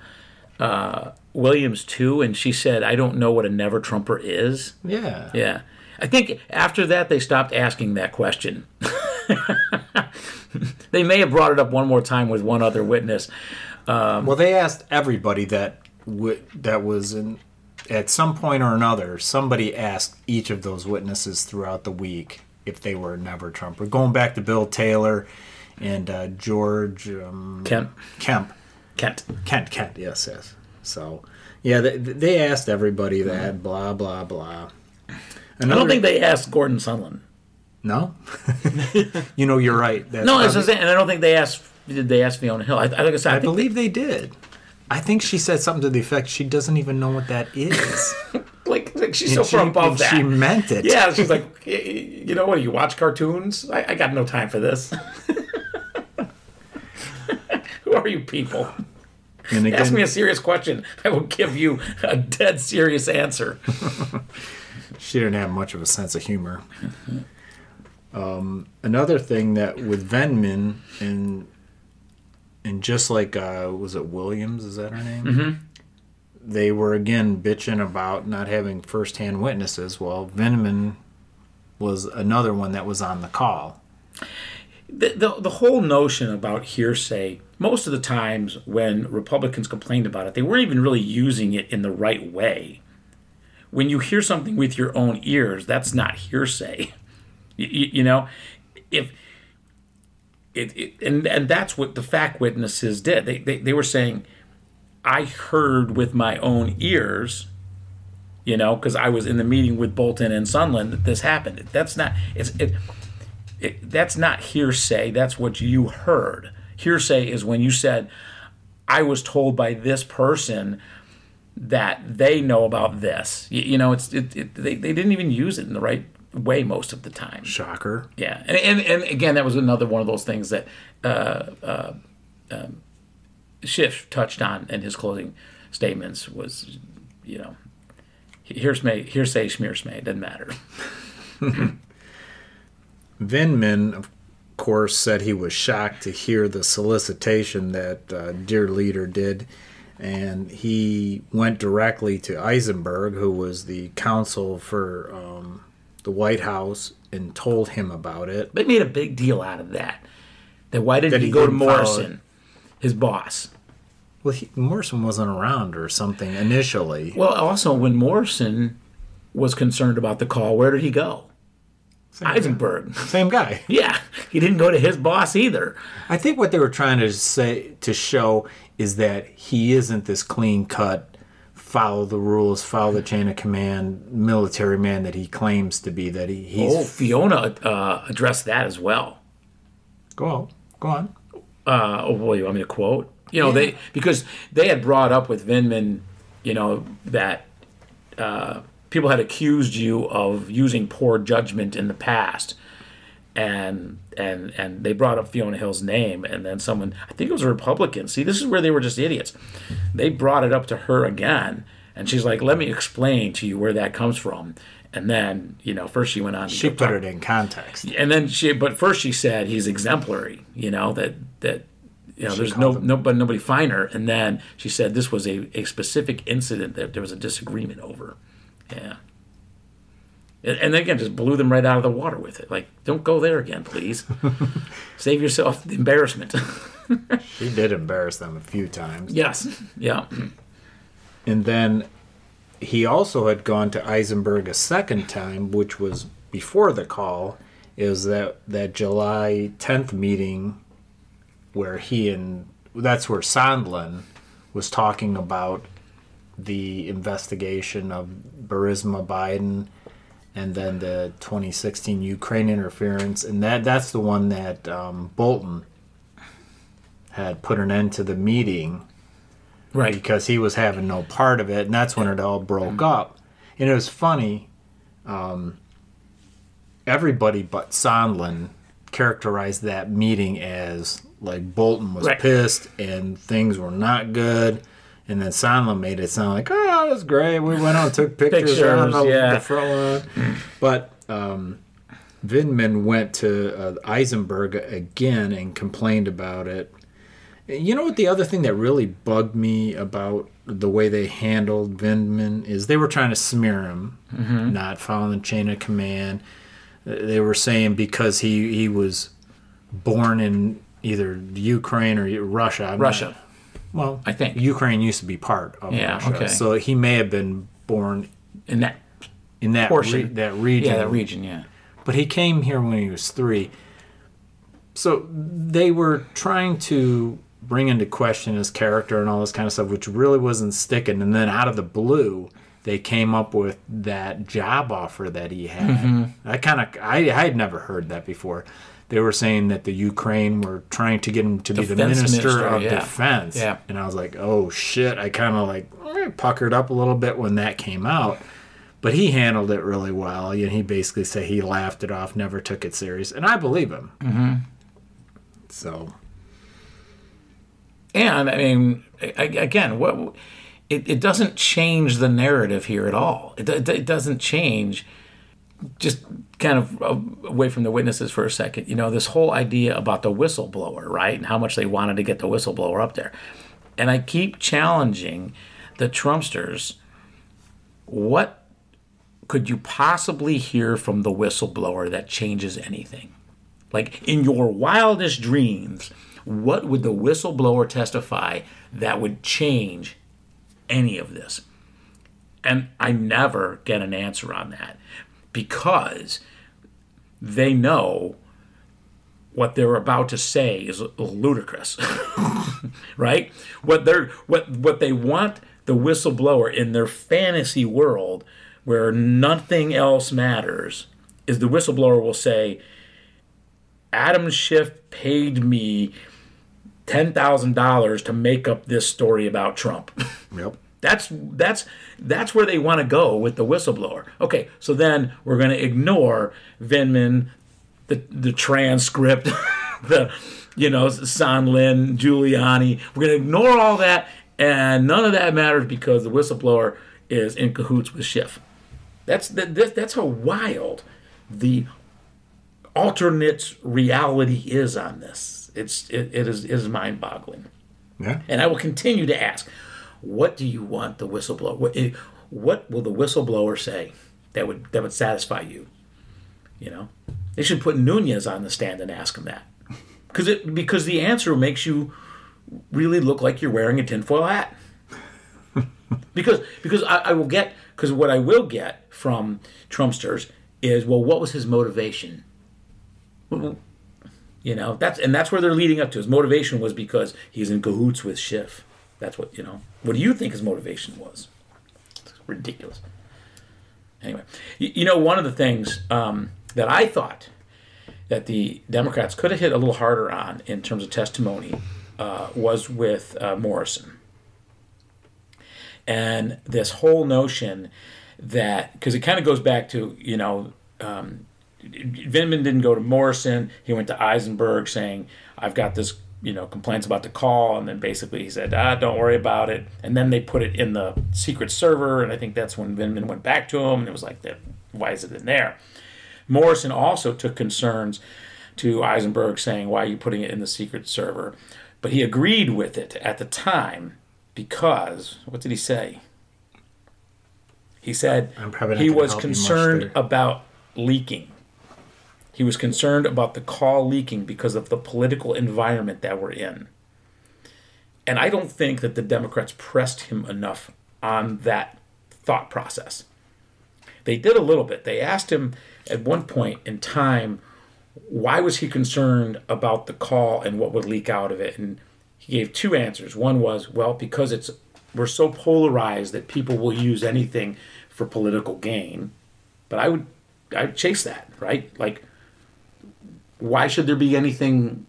uh, Williams too? And she said, "I don't know what a never Trumper is." Yeah. Yeah, I think after that they stopped asking that question. they may have brought it up one more time with one other witness. Well, they asked everybody that w- that was in at some point or another. Somebody asked each of those witnesses throughout the week if they were never Trumper. Going back to Bill Taylor and uh, George um, Kent, Kemp, Kent. Kent, Kent. Yes, yes. So, yeah, they, they asked everybody that. Blah blah blah. I don't think they asked Gordon Sondland. No. you know, you're right. That's No, that's probably- what I'm saying, and I don't think they asked. Did they ask Fiona Hill? I, like I said, I, I believe they did. I think she said something to the effect she doesn't even know what that is. like, like she's And so far above that. she meant it. Yeah, she's like, "Y- y- you know what? You watch cartoons? I, I got no time for this. Who are you people? And again, Ask me a serious question. I will give you a dead serious answer. she didn't have much of a sense of humor. Um, another thing that with Vindman and and just like uh, was it Williams? Is that her name? Mm-hmm. They were again bitching about not having firsthand witnesses. Well, Vindman was another one that was on the call. The, the, the whole notion about hearsay, most of the times when Republicans complained about it, they weren't even really using it in the right way. When you hear something with your own ears, that's not hearsay. You, you, know, if it, it and and that's what the fact witnesses did. They, they they were saying, I heard with my own ears, you know, because I was in the meeting with Bolton and Sondland that this happened. That's not it's it, it that's not hearsay. That's what you heard. Hearsay is when you said, I was told by this person that they know about this. You, you know, it's it, it they, they didn't even use it in the right way most of the time. Shocker. Yeah, and, and and again, that was another one of those things that uh, uh, um, Schiff touched on in his closing statements was, you know, hearsay, hearsay, schmearsay, doesn't matter. Vindman, of course, said he was shocked to hear the solicitation that uh, Dear Leader did, and he went directly to Eisenberg, who was the counsel for um, the White House, and told him about it. They made a big deal out of that. That why didn't That he, he go to Morrison, his boss? Well, he, Morrison wasn't around or something initially. Well, also when Morrison was concerned about the call, where did he go? Eisenberg. Same guy. Yeah, he didn't go to his boss either. I think what they were trying to say to show is that he isn't this clean cut, follow the rules, follow the chain of command military man that he claims to be. That he, he's Oh, Fiona uh, addressed that as well. go on, go on. uh, oh boy, you want me to quote? You know, they because they had brought up with Vindman, you know, that uh, people had accused you of using poor judgment in the past, and and and they brought up Fiona Hill's name, and then someone, I think it was a Republican. See, this is where they were just idiots. They brought it up to her again, and she's like, "Let me explain to you where that comes from." And then, you know, first she went on. She put talk- it in context. and then she but first she said he's exemplary you know that that you know there's no him- nobody nobody finer and then she said this was a, a specific incident that there was a disagreement over yeah. And, again just blew them right out of the water with it. Like don't go there again please. Save yourself the embarrassment. She did embarrass them a few times. yes. Yeah. And then he also had gone to Eisenberg a second time, which was before the call, is that that July 10th meeting where he and that's where Sondland was talking about the investigation of Burisma Biden and then the 2016 Ukraine interference, and that that's the one that um, Bolton had put an end to the meeting Right. because he was having no part of it, and that's when it all broke up. And it was funny. Um, everybody but Sondland characterized that meeting as like Bolton was Right. pissed and things were not good. And then Sondland made it sound like, oh, it was great. We went out and took pictures, on the, yeah. the front lawn. But um, Vindman went to uh, Eisenberg again and complained about it. You know what? The other thing that really bugged me about the way they handled Vindman is they were trying to smear him, Mm-hmm. not following the chain of command. They were saying because he he was born in either Ukraine or Russia. I'm not- Russia. Well, I think. Ukraine used to be part of Yeah, Russia, okay. so he may have been born In that in that Portion. re- that region. yeah, that region, yeah. But he came here when he was three. So they were trying to bring into question his character and all this kind of stuff, which really wasn't sticking. And then out of the blue, they came up with that job offer that he had. Mm-hmm. I kind of I, I had never heard that before. They were saying that the Ukraine were trying to get him to be the minister, minister, of yeah. defense. Yeah. And I was like, oh shit. I kind of like eh, puckered up a little bit when that came out. But he handled it really well. And he basically said he laughed it off, never took it serious. And I believe him. Mm-hmm. So, And I mean, again, what it, it doesn't change the narrative here at all. It, it, it doesn't change. Just kind of uh, away from the witnesses for a second. You know, this whole idea about the whistleblower, right, and how much they wanted to get the whistleblower up there. And I keep challenging the Trumpsters. What could you possibly hear from the whistleblower that changes anything? Like in your wildest dreams, what would the whistleblower testify that would change any of this? And I never get an answer on that because they know what they're about to say is ludicrous. right? What they're what what they want the whistleblower in their fantasy world where nothing else matters is the whistleblower will say Adam Schiff paid me ten thousand dollars to make up this story about Trump. yep. That's that's that's where they want to go with the whistleblower. Okay, so then we're going to ignore Vindman, the the transcript, the you know Sondland, Giuliani. We're going to ignore all that, and none of that matters because the whistleblower is in cahoots with Schiff. That's that, that that's how wild the alternate reality is on this. It's it, it is it is mind boggling. Yeah. And I will continue to ask, what do you want the whistleblower? What, eh, what will the whistleblower say that would that would satisfy you? You know, they should put Nunes on the stand and ask him that, because it because the answer makes you really look like you're wearing a tinfoil hat. because because I, I will get because what I will get from Trumpsters is well, what was his motivation? Well, You know, that's and that's where they're leading up to. His motivation was because he's in cahoots with Schiff. That's what you know. What do you think his motivation was? It's ridiculous. Anyway, you, you know, one of the things um, that I thought that the Democrats could have hit a little harder on in terms of testimony uh, was with uh, Morrison, and this whole notion that because it kind of goes back to you know um, Vindman didn't go to Morrison. He went to Eisenberg saying, I've got this, you know, complaints about the call. And then basically he said, ah, don't worry about it. And then they put it in the secret server. And I think that's when Vindman went back to him. And it was like, why is it in there? Morrison also took concerns to Eisenberg saying, why are you putting it in the secret server? But he agreed with it at the time because, what did he say? He said he was help you much concerned about leaking. He was concerned about the call leaking because of the political environment that we're in. And I don't think that the Democrats pressed him enough on that thought process. They did a little bit. They asked him at one point in time why was he concerned about the call and what would leak out of it and he gave two answers. One was, well, because it's we're so polarized that people will use anything for political gain. But I would I'd chase that, right? Like why should there be anything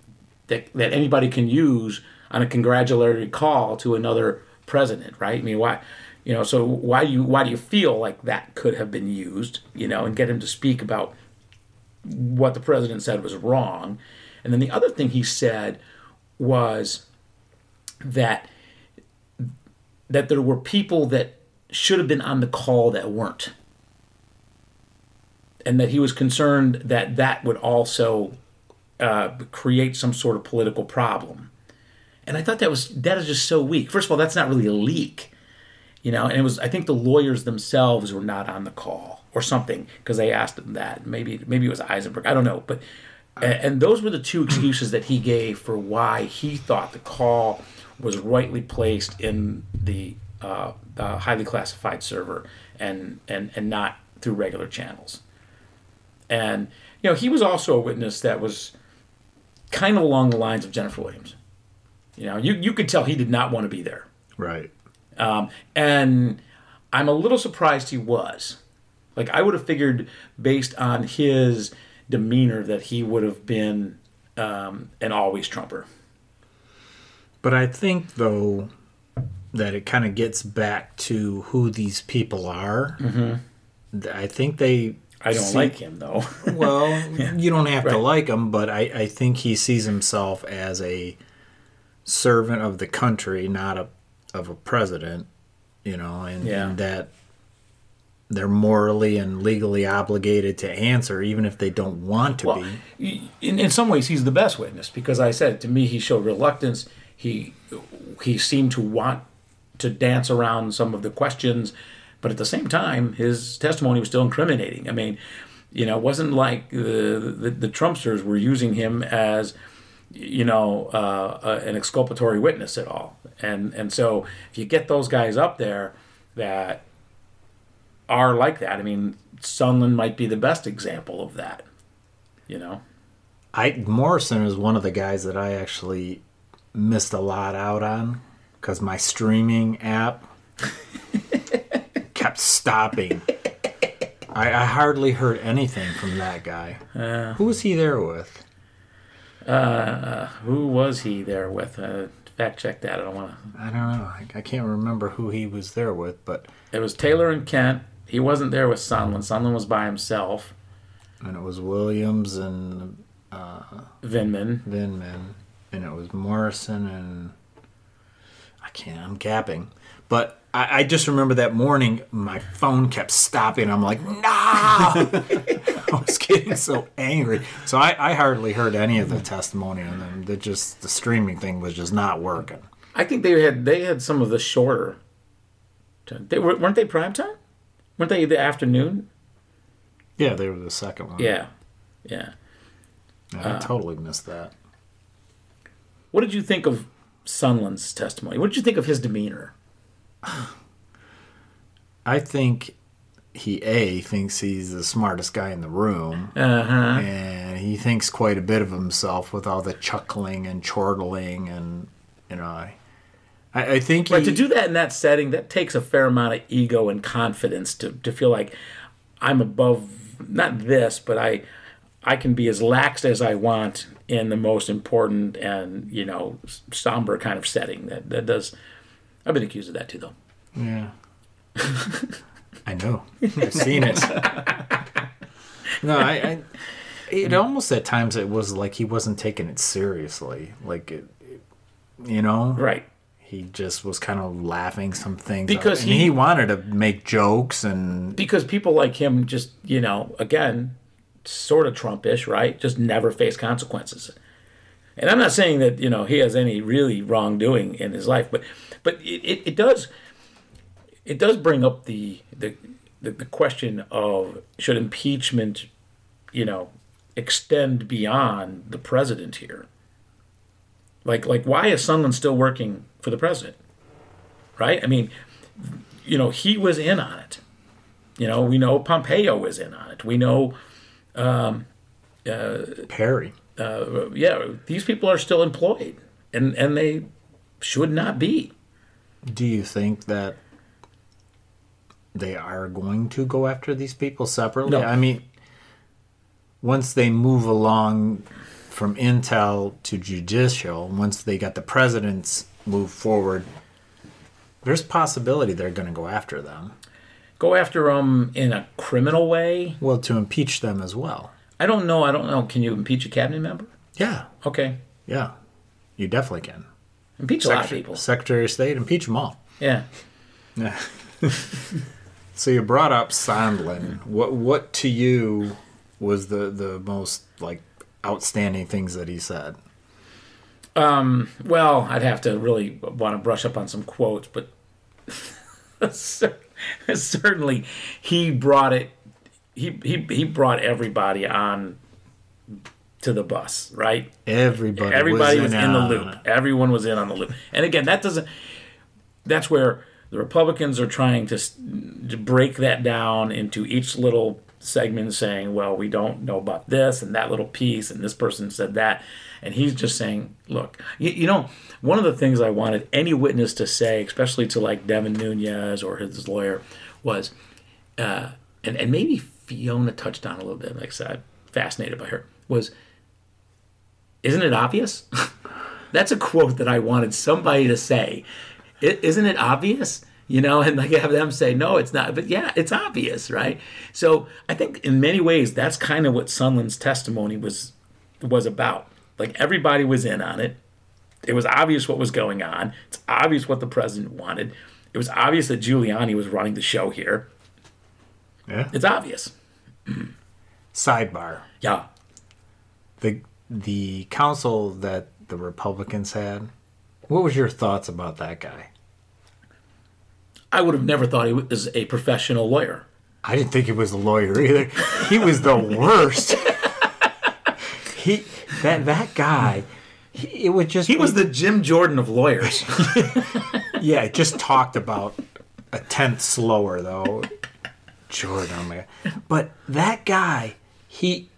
that that anybody can use on a congratulatory call to another president, right? I mean, why you know, so why you why do you feel like that could have been used, you know, and get him to speak about what the president said was wrong. And then the other thing he said was that that there were people that should have been on the call that weren't. And that he was concerned that that would also uh, create some sort of political problem. And I thought that was that is just so weak. First of all, that's not really a leak, you know. And it was I think the lawyers themselves were not on the call or something because they asked them that. Maybe maybe it was Eisenberg. I don't know, but and those were the two excuses that he gave for why he thought the call was rightly placed in the, uh, the highly classified server and, and, and not through regular channels. And, you know, he was also a witness that was kind of along the lines of Jennifer Williams. You know, you, you could tell he did not want to be there. Right. Um, and I'm a little surprised he was. Like, I would have figured, based on his demeanor, that he would have been um, an always Trumper. But I think, though, that it kind of gets back to who these people are. Mm-hmm. I think they. I don't see, like him, though. well, yeah. you don't have right. to like him, but I, I think he sees himself as a servant of the country, not a of a president, you know, and, yeah. and that they're morally and legally obligated to answer, even if they don't want to well, be. In, in some ways, he's the best witness because I said to me, he showed reluctance. He he seemed to want to dance around some of the questions, but at the same time, his testimony was still incriminating. I mean, you know, it wasn't like the the, the Trumpsters were using him as you know uh, uh, an exculpatory witness at all. And and so if you get those guys up there that are like that, I mean, Sondland might be the best example of that. You know, I Morrison is one of the guys that I actually missed a lot out on because my streaming app kept stopping. I, I, hardly heard anything from that guy. Uh, who was he there with? Uh, who was he there with? Uh, fact check that. I don't want to. I don't know. I, I, can't remember who he was there with, but it was Taylor and Kent. He wasn't there with Sondland. Sondland was by himself. And it was Williams and uh, Vindman. Vindman and it was Morrison and I can't. I'm gapping, but I, I just remember that morning my phone kept stopping. I'm like, nah. I was getting so angry. So I, I hardly heard any of the testimony on them. That just the streaming thing was just not working. I think they had they had some of the shorter. They weren't they prime time? Weren't they the afternoon? Yeah, they were the second one. Yeah, yeah. yeah I uh, totally missed that. What did you think of Sondland's testimony? What did you think of his demeanor? I think he a thinks he's the smartest guy in the room, uh-huh. and he thinks quite a bit of himself with all the chuckling and chortling, and you know, I, I think. But to do that in that setting, that takes a fair amount of ego and confidence to to feel like I'm above not this, but I I can be as lax as I want in the most important and you know somber kind of setting. That that does. I've been accused of that too, though. Yeah. I know. I've seen it. no, I, I. It mm. almost at times it was like he wasn't taking it seriously. Like it, it you know. Right. He just was kind of laughing some things because he, he wanted to make jokes and because people like him just you know again sort of Trumpish, right? Just never face consequences. And I'm not saying that you know he has any really wrongdoing in his life, but but it, it, it does it does bring up the, the the the question of should impeachment, you know, extend beyond the president here. Like like why is someone still working for the president? Right? I mean, you know, he was in on it. You know, we know Pompeo was in on it. We know um, uh, Perry. Uh, yeah, these people are still employed, and and they should not be. Do you think that they are going to go after these people separately? No. I mean, once they move along from intel to judicial, once they got the president's move forward, there's possibility they're going to go after them. Go after them in a criminal way. Well, to impeach them as well. I don't know. I don't know. Can you impeach a cabinet member? Yeah, Okay, yeah, you definitely can. impeach a lot of Secretary- people. Secretary of State, impeach them all. Yeah. Yeah. so you brought up Sondland. What what to you was the the most like outstanding things that he said? Um, well, I'd have to really want to brush up on some quotes, but certainly he brought it. He, he he brought everybody on to the bus, right? Everybody Everybody was, in, the loop. Everyone was in on the loop. And again, that doesn't. That's where the Republicans are trying to, to break that down into each little segment, saying, "Well, we don't know about this and that little piece, and this person said that," and he's just saying, "Look, you, you know." One of the things I wanted any witness to say, especially to like Devin Nunes or his lawyer, was, uh, and and maybe Fiona touched on a little bit. Like I fascinated by her. Was isn't it obvious? That's a quote that I wanted somebody to say. is isn't it obvious? You know, and like have them say, no, it's not. But yeah, it's obvious, right? So I think in many ways that's kind of what Sondland's testimony was was about. Like everybody was in on it. It was obvious what was going on. It's obvious what the president wanted. It was obvious that Giuliani was running the show here. Yeah. It's obvious. Sidebar: Yeah. the the counsel that the Republicans had. What was your thoughts about that guy? I would have never thought he was a professional lawyer. I didn't think he was a lawyer either. He was the worst. he that that guy. He, it was just He was the Jim Jordan of lawyers. yeah. Just talked about a tenth slower though. Jordan, oh my god! But that guy, he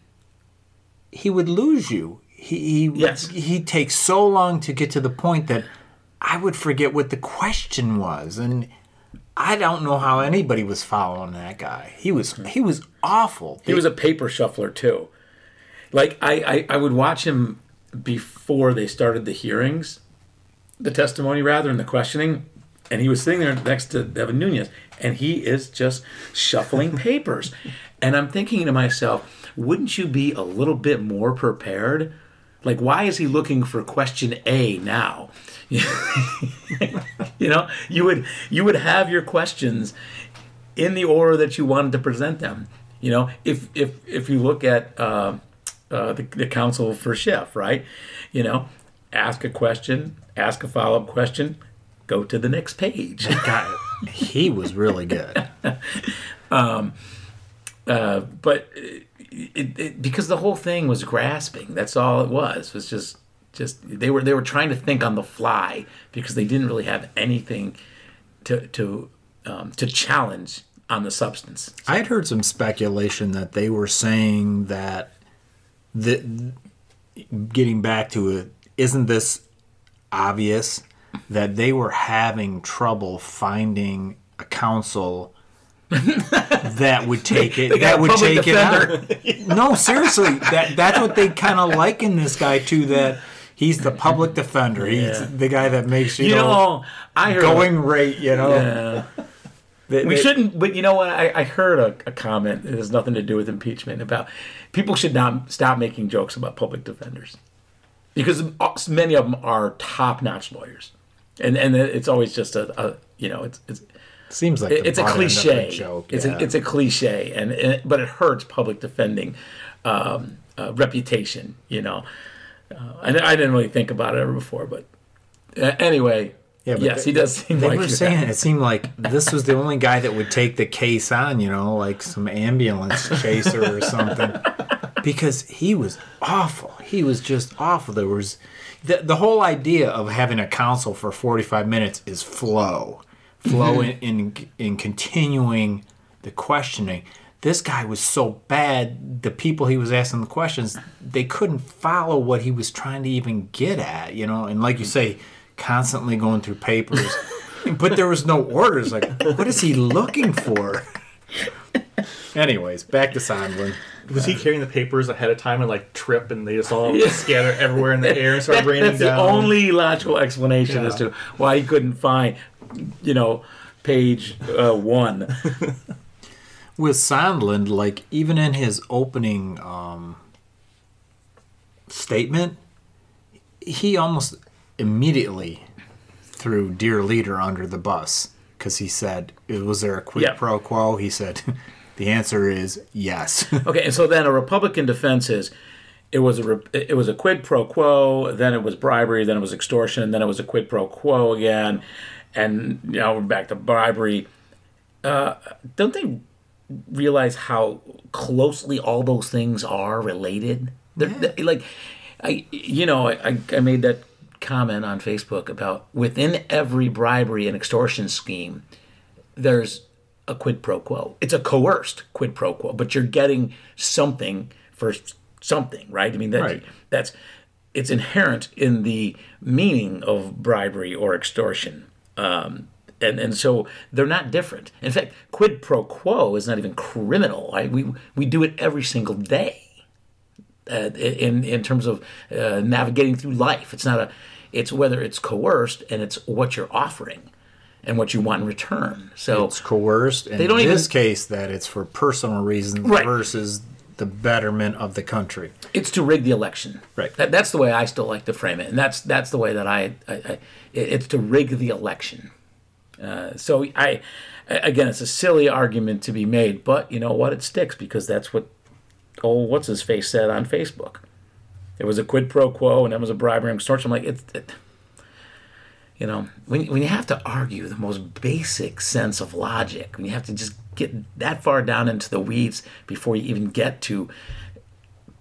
he would lose you. He he Yes. he takes so long to get to the point that I would forget what the question was, and I don't know how anybody was following that guy. He was he was awful. He was a paper shuffler too. Like I, I, I would watch him before they started the hearings, the testimony rather, and the questioning, and he was sitting there next to Devin Nunes, and he is just shuffling papers, and I'm thinking to myself, wouldn't you be a little bit more prepared? Like, why is he looking for question A now? you know, you would you would have your questions in the order that you wanted to present them. You know, if if if you look at uh, uh, the, the counsel for Schiff, right? You know, ask a question, ask a follow up question, go to the next page. God, he was really good. Uh, but it, it, because the whole thing was grasping, that's all it was. Was just just they were they were trying to think on the fly because they didn't really have anything to to um, to challenge on the substance. I had heard some speculation that they were saying that the getting back to it, isn't this obvious that they were having trouble finding a counsel that would take it that would take it out. No, seriously, that that's what they kind of liken this guy to that he's the public defender. He's Yeah. the guy that makes you, You know, know, I heard going rate, you know. Yeah. They- We they- shouldn't, but you know what? I, I heard a, a comment that has nothing to do with impeachment about people should not stop making jokes about public defenders because uh, many of them are top notch lawyers, and and it's always just a, a you know it's it's Seems like it's a butt end of cliche. joke. It's yeah. a it's a cliche, and, and but it hurts public defending um, uh, reputation. You know, uh, I, I didn't really think about it ever before, but uh, anyway. Yeah, but yes, they- he does seem They like were that. saying it seemed like this was the only guy that would take the case on, you know, like some ambulance chaser or something, because he was awful. He was just awful. There was the the whole idea of having a counsel for forty five minutes is flow, flow mm-hmm. in, in in continuing the questioning. This guy was so bad. The people he was asking the questions, they couldn't follow what he was trying to even get at, you know. And like you say, constantly going through papers, but there was no orders. Like, what is he looking for? Anyways, back to Sondland. Was he carrying the papers ahead of time and like trip and they just all scatter everywhere in the air and start That- raining that's down? the only logical explanation as to why he couldn't find, you know, page uh, one. with Sondland, like even in his opening um, statement, he almost immediately threw dear leader under the bus because he said, "Was there a quid Yeah. pro quo?" He said, "The answer is yes." Okay, and so then a Republican defense is it was a it was a quid pro quo, then it was bribery, then it was extortion, then it was a quid pro quo again, and now we're back to bribery. Uh, don't they realize how closely all those things are related? They're, they- like, I you know I, I made that comment on Facebook about within every bribery and extortion scheme, there's a quid pro quo. It's a coerced quid pro quo, but you're getting something for something, right? I mean, that, Right. that's it's inherent in the meaning of bribery or extortion. Um, and, and so they're not different. In fact, quid pro quo is not even criminal. Right? We we do it every single day uh, in in terms of uh, navigating through life. It's not a. It's whether it's coerced and it's what you're offering and what you want in return. So it's coerced, and They don't in even- this case, that it's for personal reasons Right. versus the betterment of the country. it's to rig the election. Right. That, that's the way I still like to frame it, and that's that's the way that I, I, I it's to rig the election. Uh, so I, again, it's a silly argument to be made, but you know what? It sticks because that's what oh, what's his face said on Facebook. It was a quid pro quo, and it was a bribery and extortion. I'm like, it's, it, you know, when when you have to argue the most basic sense of logic, when you have to just get that far down into the weeds before you even get to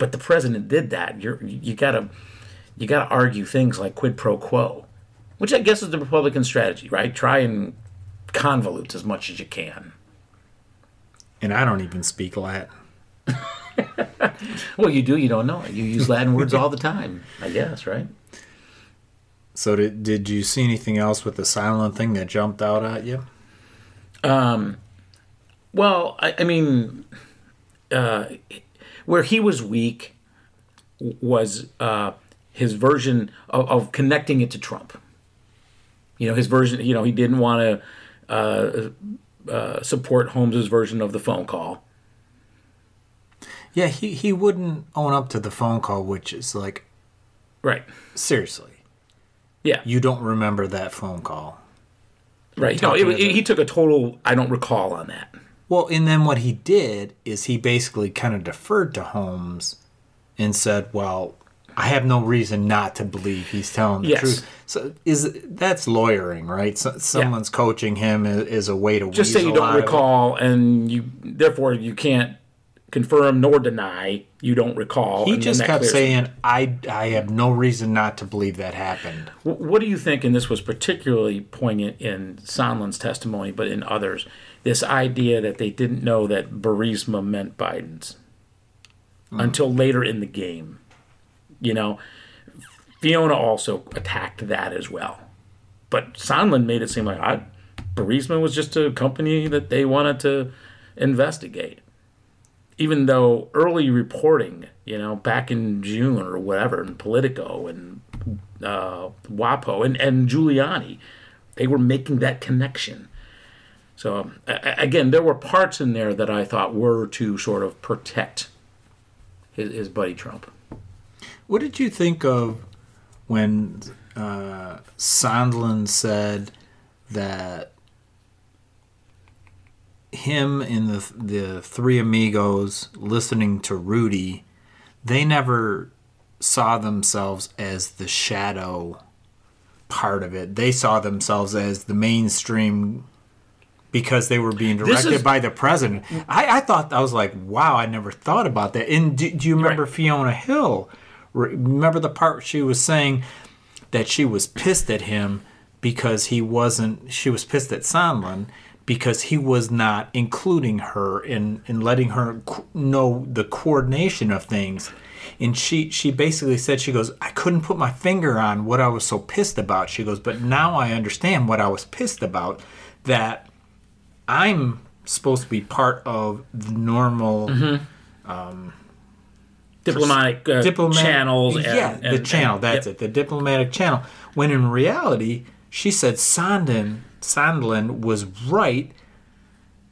but the president did that. You're you gotta you gotta argue things like quid pro quo, which I guess is the Republican strategy, right? Try and convolute as much as you can. And I don't even speak Latin. Well, you do, you don't know it. You use Latin words all the time, I guess, right? So did did you see anything else with the silent thing that jumped out at you? Um, Well, I, I mean, uh, where he was weak was uh, his version of, of connecting it to Trump. You know, his version. You know, he didn't want to uh, uh, support Holmes's version of the phone call. Yeah, he, he wouldn't own up to the phone call, which is like, Right. seriously, Yeah. you don't remember that phone call. Right. No, it, it, he took a total. I don't recall on that. Well, and then what he did is he basically kind of deferred to Holmes and said, "Well, I have no reason not to believe he's telling the Yes. truth." So is that's lawyering, right? So, someone's coaching him is, is a way to Just say you don't recall, and you therefore you can't confirm nor deny you don't recall. He just kept saying, "I I have no reason not to believe that happened." Wh- What do you think? And this was particularly poignant in Sondland's testimony, but in others, this idea that they didn't know that Burisma meant Biden's mm. until later in the game. You know, Fiona also attacked that as well, but Sondland made it seem like I, Burisma was just a company that they wanted to investigate. Even though early reporting, you know, back in June or whatever, in Politico and uh, WAPO and, and Giuliani. They were making that connection. So a- again, there were parts in there that I thought were to sort of protect his, his buddy Trump. What did you think of when uh, said that him and the the three amigos listening to Rudy, they never saw themselves as the shadow part of it. They saw themselves as the mainstream because they were being directed is- by the president. I, I thought I was like, wow, I never thought about that. And do, do you remember Right. Fiona Hill? Remember the part she was saying that she was pissed at him because he wasn't. She was pissed at Sondland because he was not including her in in letting her know the coordination of things. and she she basically said she goes I couldn't put my finger on what I was so pissed about. She goes, but now I understand what I was pissed about that I'm supposed to be part of the normal diplomatic, uh, diplomatic channels. And, yeah, the and- channel. and- that's yep. it, the diplomatic channel. When in reality, she said Sondland Sondland was right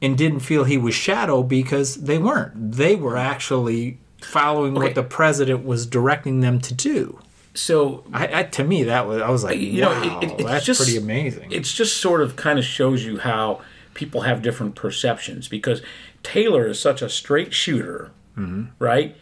and didn't feel he was shadow because they weren't. They were actually following Okay. what the president was directing them to do. So I, I to me that was I was like, you know, wow, it, it, it's that's just pretty amazing. It's just sort of kind of shows you how people have different perceptions because Taylor is such a straight shooter, Mm-hmm. right?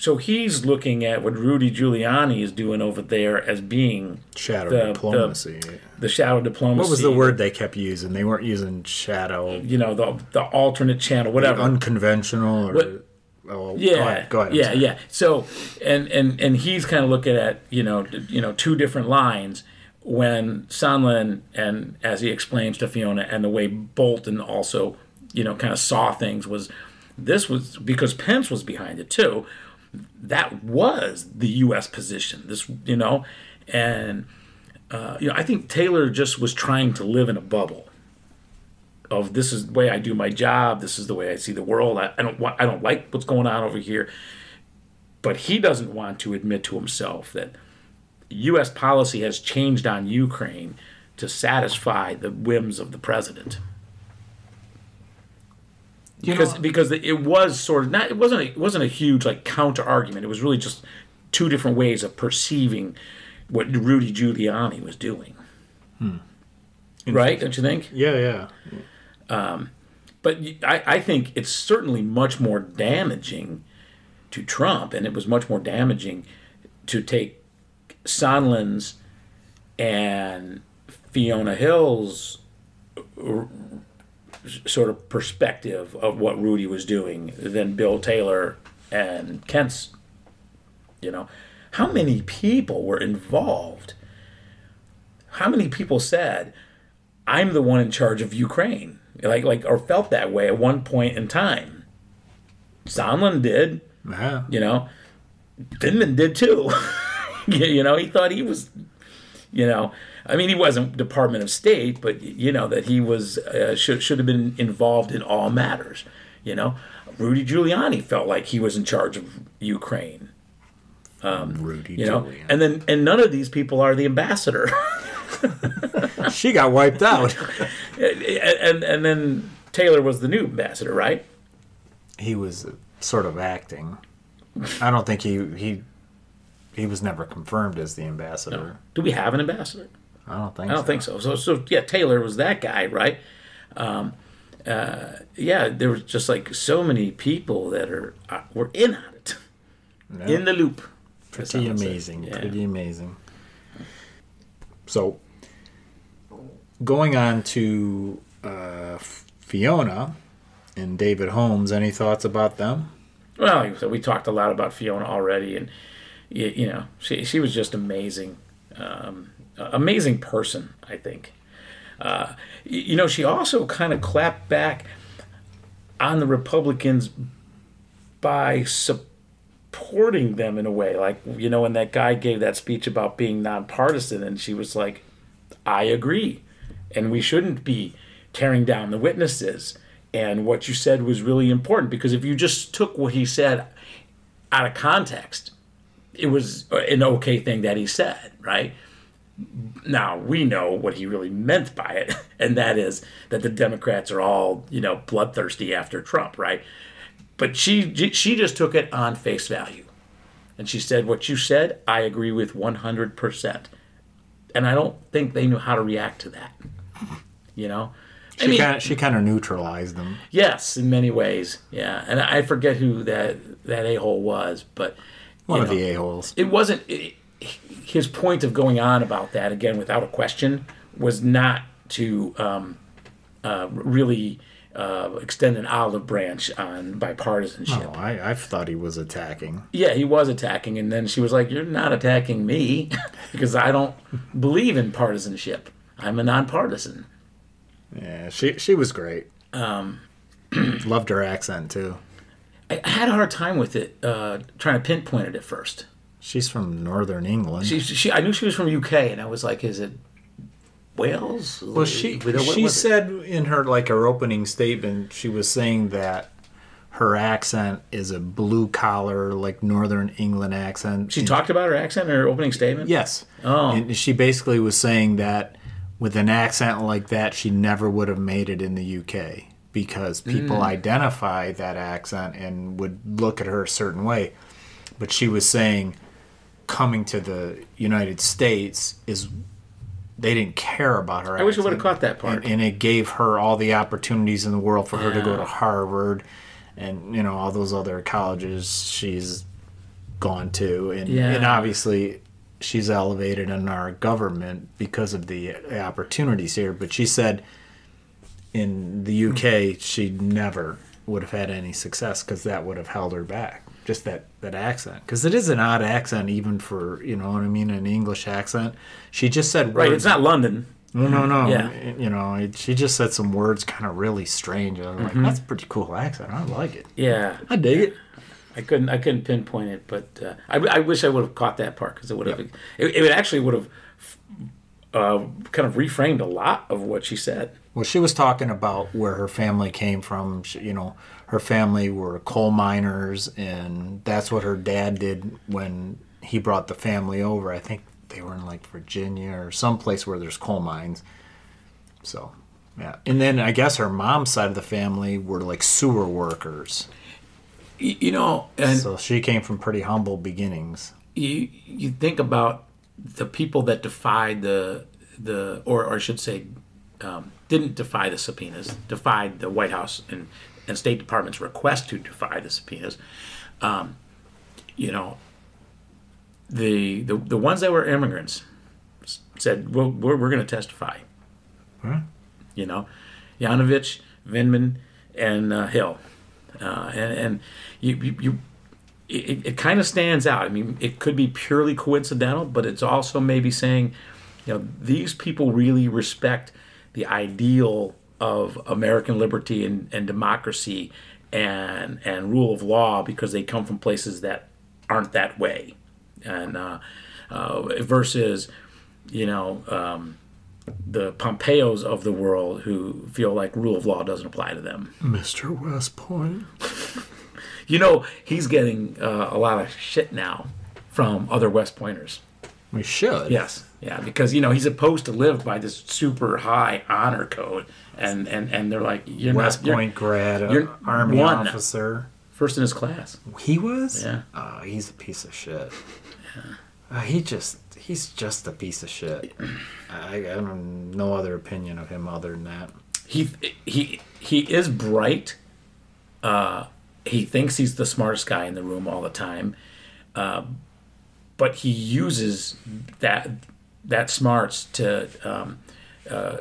So he's looking at what Rudy Giuliani is doing over there as being shadow the- diplomacy. the shadow diplomacy. what was the word they kept using? They weren't using shadow, You know, the the alternate channel, whatever. unconventional, or What- oh, yeah, Go ahead. Go ahead yeah, yeah. So, and and and he's kind of looking at you know you know two different lines when Sondland and as he explains to Fiona and the way Bolton also you know kind of saw things was this was because Pence was behind it too. That was the U.S. position. This you know, and uh, you know I think Taylor just was trying to live in a bubble of this is the way I do my job. This is the way I see the world. I, I don't want. I don't like what's going on over here. But he doesn't want to admit to himself that U.S. policy has changed on Ukraine to satisfy the whims of the president. You Because know- because it was sort of not. It wasn't. A, it wasn't a huge like counter argument. It was really just two different ways of perceiving what Rudy Giuliani was doing. Hmm. Right? Don't you think? Yeah, yeah. Um, but I think it's certainly much more damaging to Trump, and it was much more damaging to take Sondland's and Fiona Hill's sort of perspective of what Rudy was doing than Bill Taylor and Kent's. You know, how many people were involved? How many people said, I'm the one in charge of Ukraine, like like or felt that way at one point in time. Sondland did, Yeah. you know. Vindman did too. you know, he thought he was, you know, I mean, he wasn't Department of State, but you know that he was uh, should should have been involved in all matters. You know, Rudy Giuliani felt like he was in charge of Ukraine. Rudy You know, Giuliani. and then and none of these people are the ambassador. she got wiped out. and and then Taylor was the new ambassador, right? he was sort of acting. I don't think he he he was never confirmed as the ambassador. Do we have an ambassador? I don't think. I don't think so. So, so yeah, Taylor was that guy, right? Um, uh, yeah, there was just like so many people that are uh, were in on it, in the loop. Pretty amazing. Yeah. Pretty amazing. So, going on to uh, Fiona and David Holmes. Any thoughts about them? Well, so we talked a lot about Fiona already, and you, you know, she she was just amazing, um, amazing person. I think. Uh, you know, she also kind of clapped back on the Republicans by supporting them in a way. Like, you know, when that guy gave that speech about being nonpartisan, and she was like, I agree. And we shouldn't be tearing down the witnesses. And what you said was really important because if you just took what he said out of context, it was an okay thing that he said, right? Now we know what he really meant by it, and that is that the Democrats are all, you know, bloodthirsty after Trump, right? But she she just took it on face value, and she said, "What you said, I agree with one hundred percent." And I don't think they knew how to react to that. You know, I She mean, kind of she kind of neutralized them. yes, in many ways, yeah. And I forget who that that a hole was, but One you of the a holes. it wasn't it, his point of going on about that again without a question was not to um, uh, really uh, extend an olive branch on bipartisanship. Oh, I I thought he was attacking. Yeah, he was attacking, and then she was like, "You're not attacking me because I don't believe in partisanship. I'm a nonpartisan." Yeah, she she was great. Um, loved her accent too. I I had a hard time with it, uh, trying to pinpoint it at first. She's from Northern England. She, she, I knew she was from UK, and I was like, "Is it Wales?" well, she What- she was it? said in her like her opening statement, she was saying that her accent is a blue collar like Northern England accent. she And- talked about her accent in her opening statement. Yes. Oh. And she basically was saying that with an accent like that, she never would have made it in the UK because people Mm. identify that accent and would look at her a certain way. But she was saying coming to the United States is they didn't care about her I wish I would have caught that part. And, and it gave her all the opportunities in the world for her to go to Harvard and you know all those other colleges she's gone to. And, Yeah. and obviously she's elevated in our government because of the opportunities here. But she said in the UK she never would have had any success because that would have held her back just that that accent because it is an odd accent even for you know what I mean an English accent she just said right, words- it's not London. no, no, no. Yeah. You know, it, she just said some words kind of really strange. I was like, that's a pretty cool accent. I like it. Yeah, I dig it. I couldn't I couldn't pinpoint it, but uh, I, I wish I would have caught that part because it would have it, it actually would have uh, kind of reframed a lot of what she said. Well, she was talking about where her family came from. She, you know, her family were coal miners, and that's what her dad did when he brought the family over. I think they were in like Virginia or someplace where there's coal mines. So, yeah. And then I guess her mom's side of the family were like sewer workers. You, you know, and So she came from pretty humble beginnings. you you think about the people that defied the the or, or I should say um, didn't defy the subpoenas, defied the White House and, and State Department's request to defy the subpoenas. Um, you know, the, the the ones that were immigrants said, "Well, we're, we're going to testify." Huh? You know, Yovanovitch, Vindman, and uh, Hill, uh, and and you you. you it, it kind of stands out. I mean, it could be purely coincidental, but it's also maybe saying, you know, these people really respect the ideal of American liberty and, and democracy and and rule of law because they come from places that aren't that way, and uh, uh, versus, you know. Um, the Pompeos of the world who feel like rule of law doesn't apply to them. Mr. West Point. You know, he's getting uh, a lot of shit now from other West Pointers. We should. Yes, yeah, because you know he's supposed to live by this super high honor code, and and and they're like, you're West not you're Point grad, uh, you're army one. officer. first in his class. He was? Yeah. Oh, he's a piece of shit. Uh, he just, he's just a piece of shit. I, I have no other opinion of him other than that. He he he is bright. Uh, he thinks he's the smartest guy in the room all the time, uh, but he uses that that smarts to um, uh,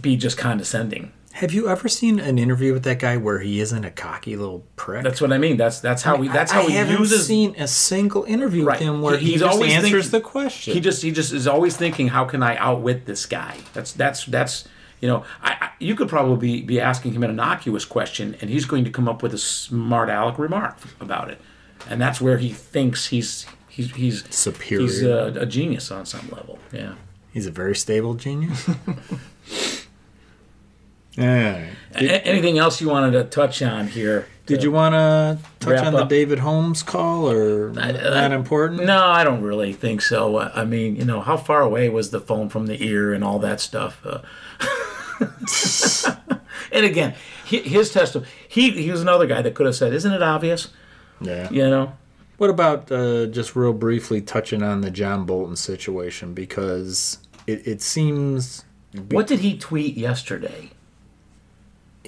be just condescending. Have you ever seen an interview with that guy where he isn't a cocky little prick? That's what I mean. That's that's how he that's how I he haven't uses. seen a single interview Right. with him where He- he, always answers thinking- the question. He just he just is always thinking, how can I outwit this guy? That's that's that's you know, I, I you could probably be asking him an innocuous question, and he's going to come up with a smart aleck remark about it, and that's where he thinks he's he's he's Superior. He's a, a genius on some level. Yeah. He's a very stable genius. yeah. Anything else you wanted to touch on here? Did you want to touch on the up. David Holmes call, or that important? No, I don't really think so. Uh, I mean, you know, how far away was the phone from the ear and all that stuff? Uh, and again, his testimony, he, he was another guy that could have said, Isn't it obvious? Yeah. You know? What about uh, just real briefly touching on the John Bolton situation because it, it seems What did he tweet yesterday?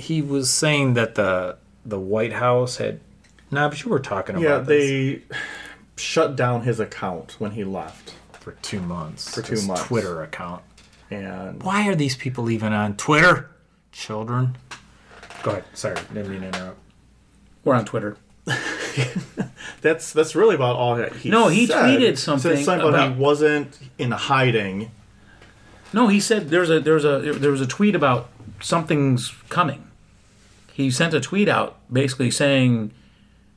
he was saying that the the White House had. Nah, but you were talking about Yeah, this they shut down his account when he left, for two months. For two his months. Twitter account. and Why are these people even on Twitter? Children. Go ahead. Sorry, didn't mean to interrupt. We're on Twitter. that's that's really about all that he. No, he said. tweeted He said something something about, about- he wasn't in hiding. No, he said there's a there's a there was a tweet about something's coming. He sent a tweet out basically saying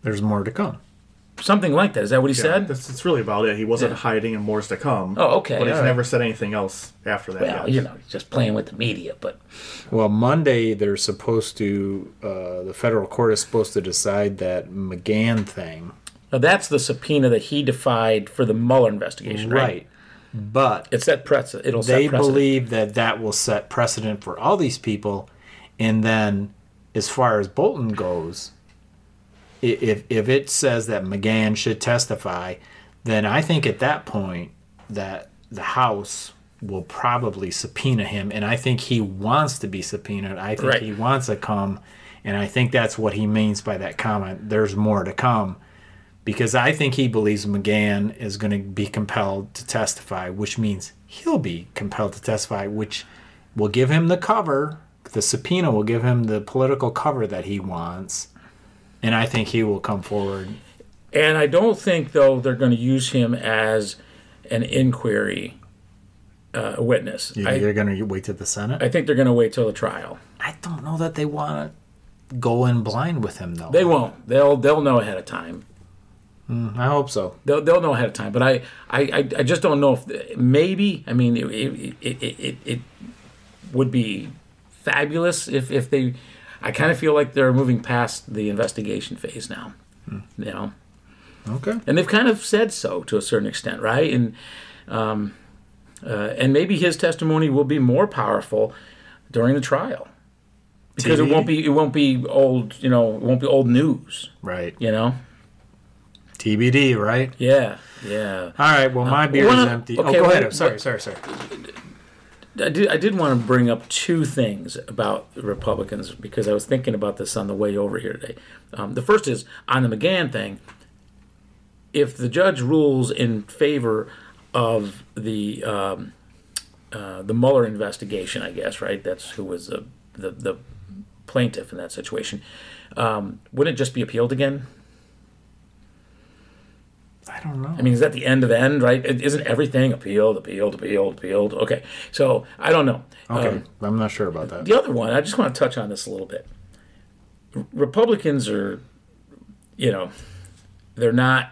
there's more to come. Something like that. Is that what he Yeah, said? that's, that's really about it. He wasn't Yeah. hiding and more's to come. Oh, okay, But he's all right. never said anything else after that. Well, yet. you know, just playing with the media. But Well, Monday they're supposed to. Uh, the federal court is supposed to decide that McGahn thing. now that's the subpoena that he defied for the Mueller investigation, right? Right. But It set precedent. It'll they set precedent. believe that that will set precedent for all these people and then as far as bolton goes if if it says that mcgahn should testify then i think at that point that the house will probably subpoena him and i think he wants to be subpoenaed i think Right. he wants to come and i think that's what he means by that comment there's more to come because I think he believes McGahn is going to be compelled to testify, which means he'll be compelled to testify, which will give him the cover. The subpoena will give him the political cover that he wants, and I think he will come forward. And I don't think, though, they're going to use him as an inquiry uh, witness. You- I, You're going to wait to the Senate. I think they're going to wait till the trial. I don't know that they want to go in blind with him, though. They won't. They'll they'll know ahead of time. I hope so. They'll, they'll know ahead of time. But I, I, I, just don't know if maybe. I mean, it, it, it, it would be fabulous if, if they. I kind of feel like they're moving past the investigation phase now. You know, Okay. and they've kind of said so to a certain extent, right? And um, uh, and maybe his testimony will be more powerful during the trial because it won't be it won't be old you know it won't be old news Right. you know TBD, right? yeah yeah All right. Well, my beer one is empty. okay, oh, go well, ahead. Sorry, what- sorry, sorry. I did I did want to bring up two things about Republicans because I was thinking about this on the way over here today. Um, the first is on the McGahn thing. If the judge rules in favor of the um, uh, the Mueller investigation, I guess right. That's who was the the, the plaintiff in that situation. Um, wouldn't it just be appealed again? I don't know. I mean, is that the end of the end, right? Isn't everything appealed, appealed, appealed, appealed? Okay, so I don't know. okay. Um, I'm not sure about that. the other one, I just want to touch on this a little bit. R- Republicans are, you know, they're not.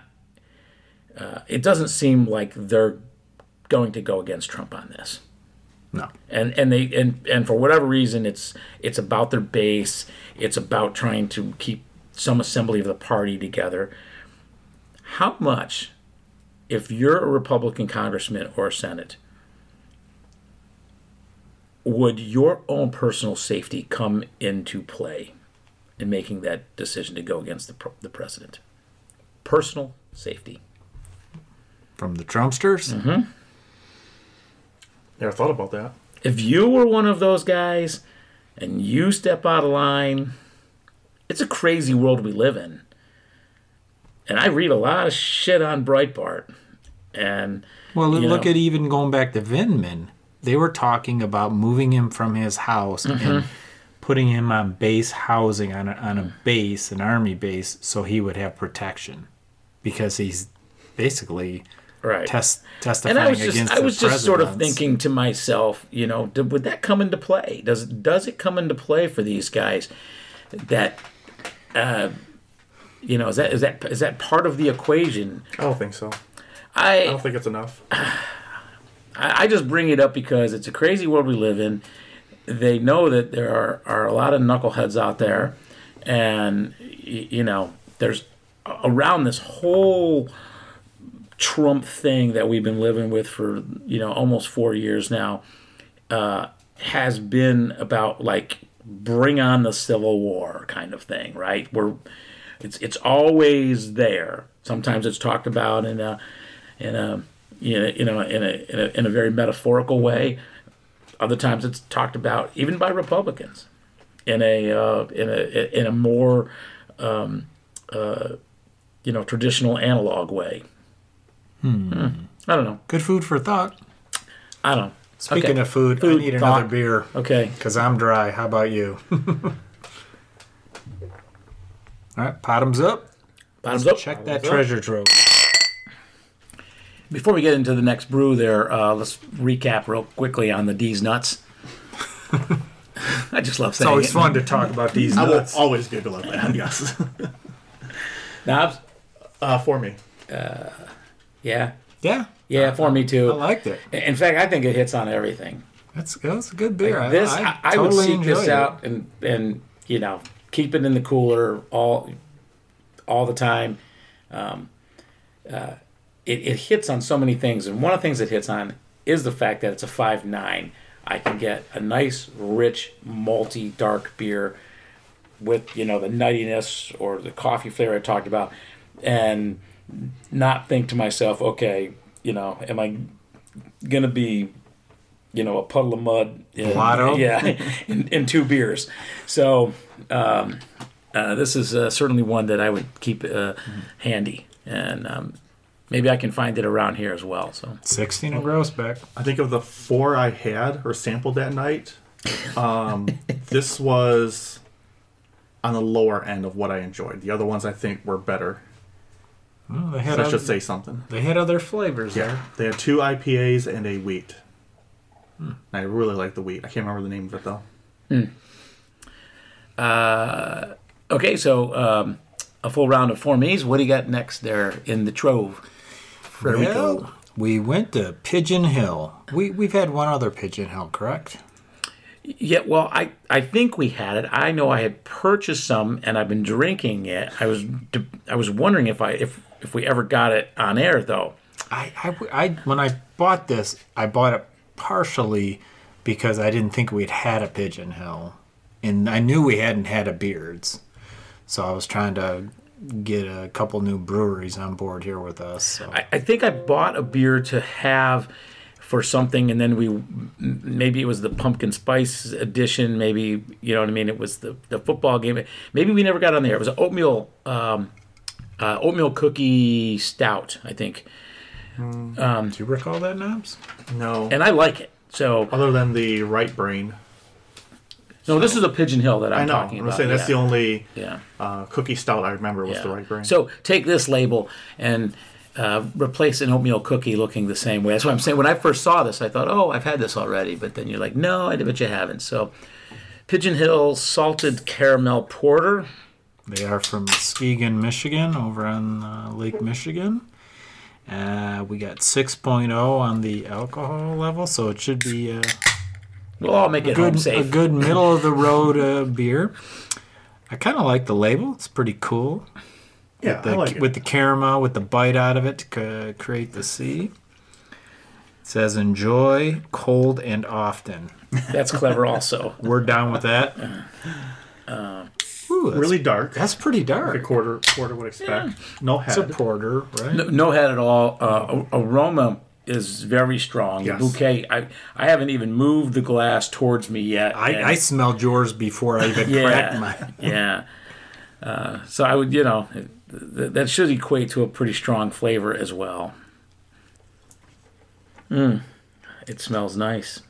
Uh, it doesn't seem like they're going to go against Trump on this, No. and and they and and for whatever reason, it's it's about their base. It's about trying to keep some assembly of the party together. How much, if you're a Republican congressman or a senate, would your own personal safety come into play in making that decision to go against the, the president? Personal safety. From the Trumpsters? Mm-hmm. Never thought about that. If you were one of those guys and you step out of line, it's a crazy world we live in. And I read a lot of shit on Breitbart. And Well, look know. at even going back to Vindman. They were talking about moving him from his house Mm-hmm. and putting him on base housing on a, on a base, an army base, so he would have protection because he's basically right. test, and testifying I was just against I was just sort of thinking to myself, you know, d- would that come into play? Does does it come into play for these guys? That, uh, you know, is that is that is that part of the equation? I don't think so. I I don't think it's enough. I I just bring it up because it's a crazy world we live in. They know that there are, are a lot of knuckleheads out there, and y- you know, there's around this whole Trump thing that we've been living with for you know almost four years now uh, has been about like bring on the civil war kind of thing, right? Where it's it's always there. Sometimes it's talked about in a in a you know, in a, in a in a very metaphorical way. Other times it's talked about even by Republicans in a uh, in a in a more um, uh, you know traditional analog way. Hmm. I don't know. Good food for thought. I don't. know. Speaking Okay. of food, Food, I need another beer Okay. because I'm dry. How about you? All right, bottoms up. Bottoms up. Check that up. treasure trove. Before we get into the next brew, there, uh, let's recap real quickly on the D's nuts. I just love It's saying always it. fun to talk about these I will always giggle at that. Yes. Knobs? Uh, for me. Yeah. Yeah, Yeah, for me too. I liked it. In fact, I think it hits on everything. That's that's a good beer. Like this, I, I, I, I would seek this it. out and and you know keep it in the cooler all all the time. Um, uh, it, it hits on so many things, and one of the things it hits on is the fact that it's a five nine. I can get a nice, rich, malty, dark beer with you know the nuttiness or the coffee flavor I talked about, and not think to myself, okay, you know, am I gonna be, you know, a puddle of mud? In, Blotto? Yeah, in, in two beers. So um, uh, this is uh, certainly one that I would keep uh, handy, and um, maybe I can find it around here as well. So Sixteen and Grossbeck. I think of the four I had or sampled that night, um, this was on the lower end of what I enjoyed. The other ones I think were better. Well, they So had that other, should say something. they had other flavors there. They had two IPAs and a wheat. I really like the wheat. I can't remember the name of it though. Okay, so um, a full round of four me's. What do you got next there in the trove? Frederico. Well, we went to Pigeon Hill. We we've had one other Pigeon Hill, correct? Yeah, well, I, I think we had it. I know I had purchased some, and I've been drinking it. I was I was wondering if I if if we ever got it on air though. I, I, I when I bought this, I bought it partially because I didn't think we'd had a Pigeon Hill, and I knew we hadn't had a Beards, so I was trying to get a couple new breweries on board here with us. So. I, I think I bought a beer to have for something, and then we maybe it was the pumpkin spice edition. Maybe you know what I mean. It was the the football game. Maybe we never got on there. It was an oatmeal um, uh, oatmeal cookie stout, I think, Do you recall that, Knobs? No. and I like it. So Other than the right brain. No, this is a Pigeon Hill that I'm I know. talking I'm about. saying that's the only yeah. uh, cookie stout I remember was the right brain. So take this label and uh, replace an oatmeal cookie looking the same way. That's what I'm saying. When I first saw this, I thought, oh, I've had this already. But then you're like, no, I bet you haven't. So Pigeon Hill Salted Caramel Porter. They are from Muskegon, Michigan, over on uh, Lake Michigan. Uh, we got 6.0 on the alcohol level, so it should be uh, We'll all make it home good, a safe. good middle of the road uh, beer. I kind of like the label; it's pretty cool. yeah, The, I like it. with the caramel, with the bite out of it to c- create the C. It says enjoy cold and often. That's clever also. We're down with that. Ooh, that's, really dark. that's pretty dark. a dark. quarter quarter would expect. No head. It's a porter, right? No, no head at all. Uh, aroma is very strong. Yes. The bouquet, I, I haven't even moved the glass towards me yet. I, I smelled yours before I even cracked mine. yeah. Uh, so I would, you know, th- th- that should equate to a pretty strong flavor as well. Mm. It smells nice.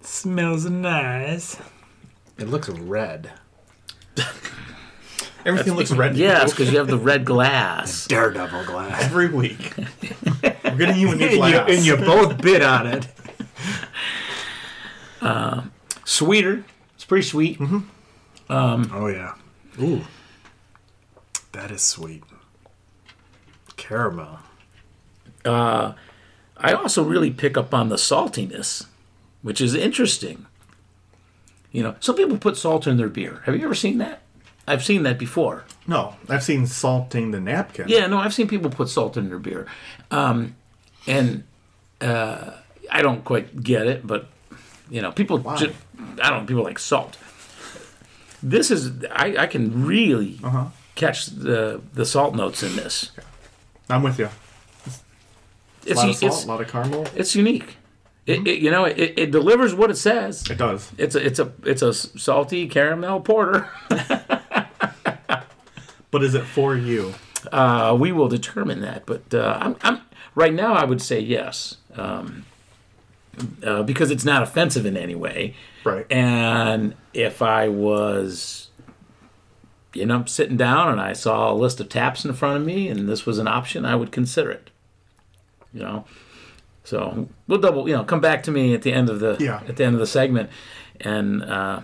Smells nice. It looks red. Everything looks red. Yes, because you have the red glass. Daredevil glass. every week. We're getting you a new and, you, glass. and you both bit on it. Uh, Sweeter. It's pretty sweet. Mm-hmm. Um, oh yeah. Ooh. That is sweet. Caramel. Uh, I also really pick up on the saltiness, which is interesting. You know, some people put salt in their beer. Have you ever seen that? I've seen that before. no, I've seen salting the napkin. Yeah, no, I've seen people put salt in their beer, um, and uh, I don't quite get it. But you know, people, ju- I don't know, people like salt. This is I, I can really Uh-huh. catch the the salt notes in this. I'm with you. A It's lot of salt, a lot of caramel. it's unique. It, it you know it, it delivers what it says. It does. It's a it's a it's a salty caramel porter. But is it for you? Uh, we will determine that, but uh, I'm, I'm right now. I would say yes, um, uh, because it's not offensive in any way. Right. And if I was, you know, sitting down and I saw a list of taps in front of me, and this was an option, I would consider it. You know, so we'll double. You know, come back to me at the end of the Yeah. at the end of the segment, and uh,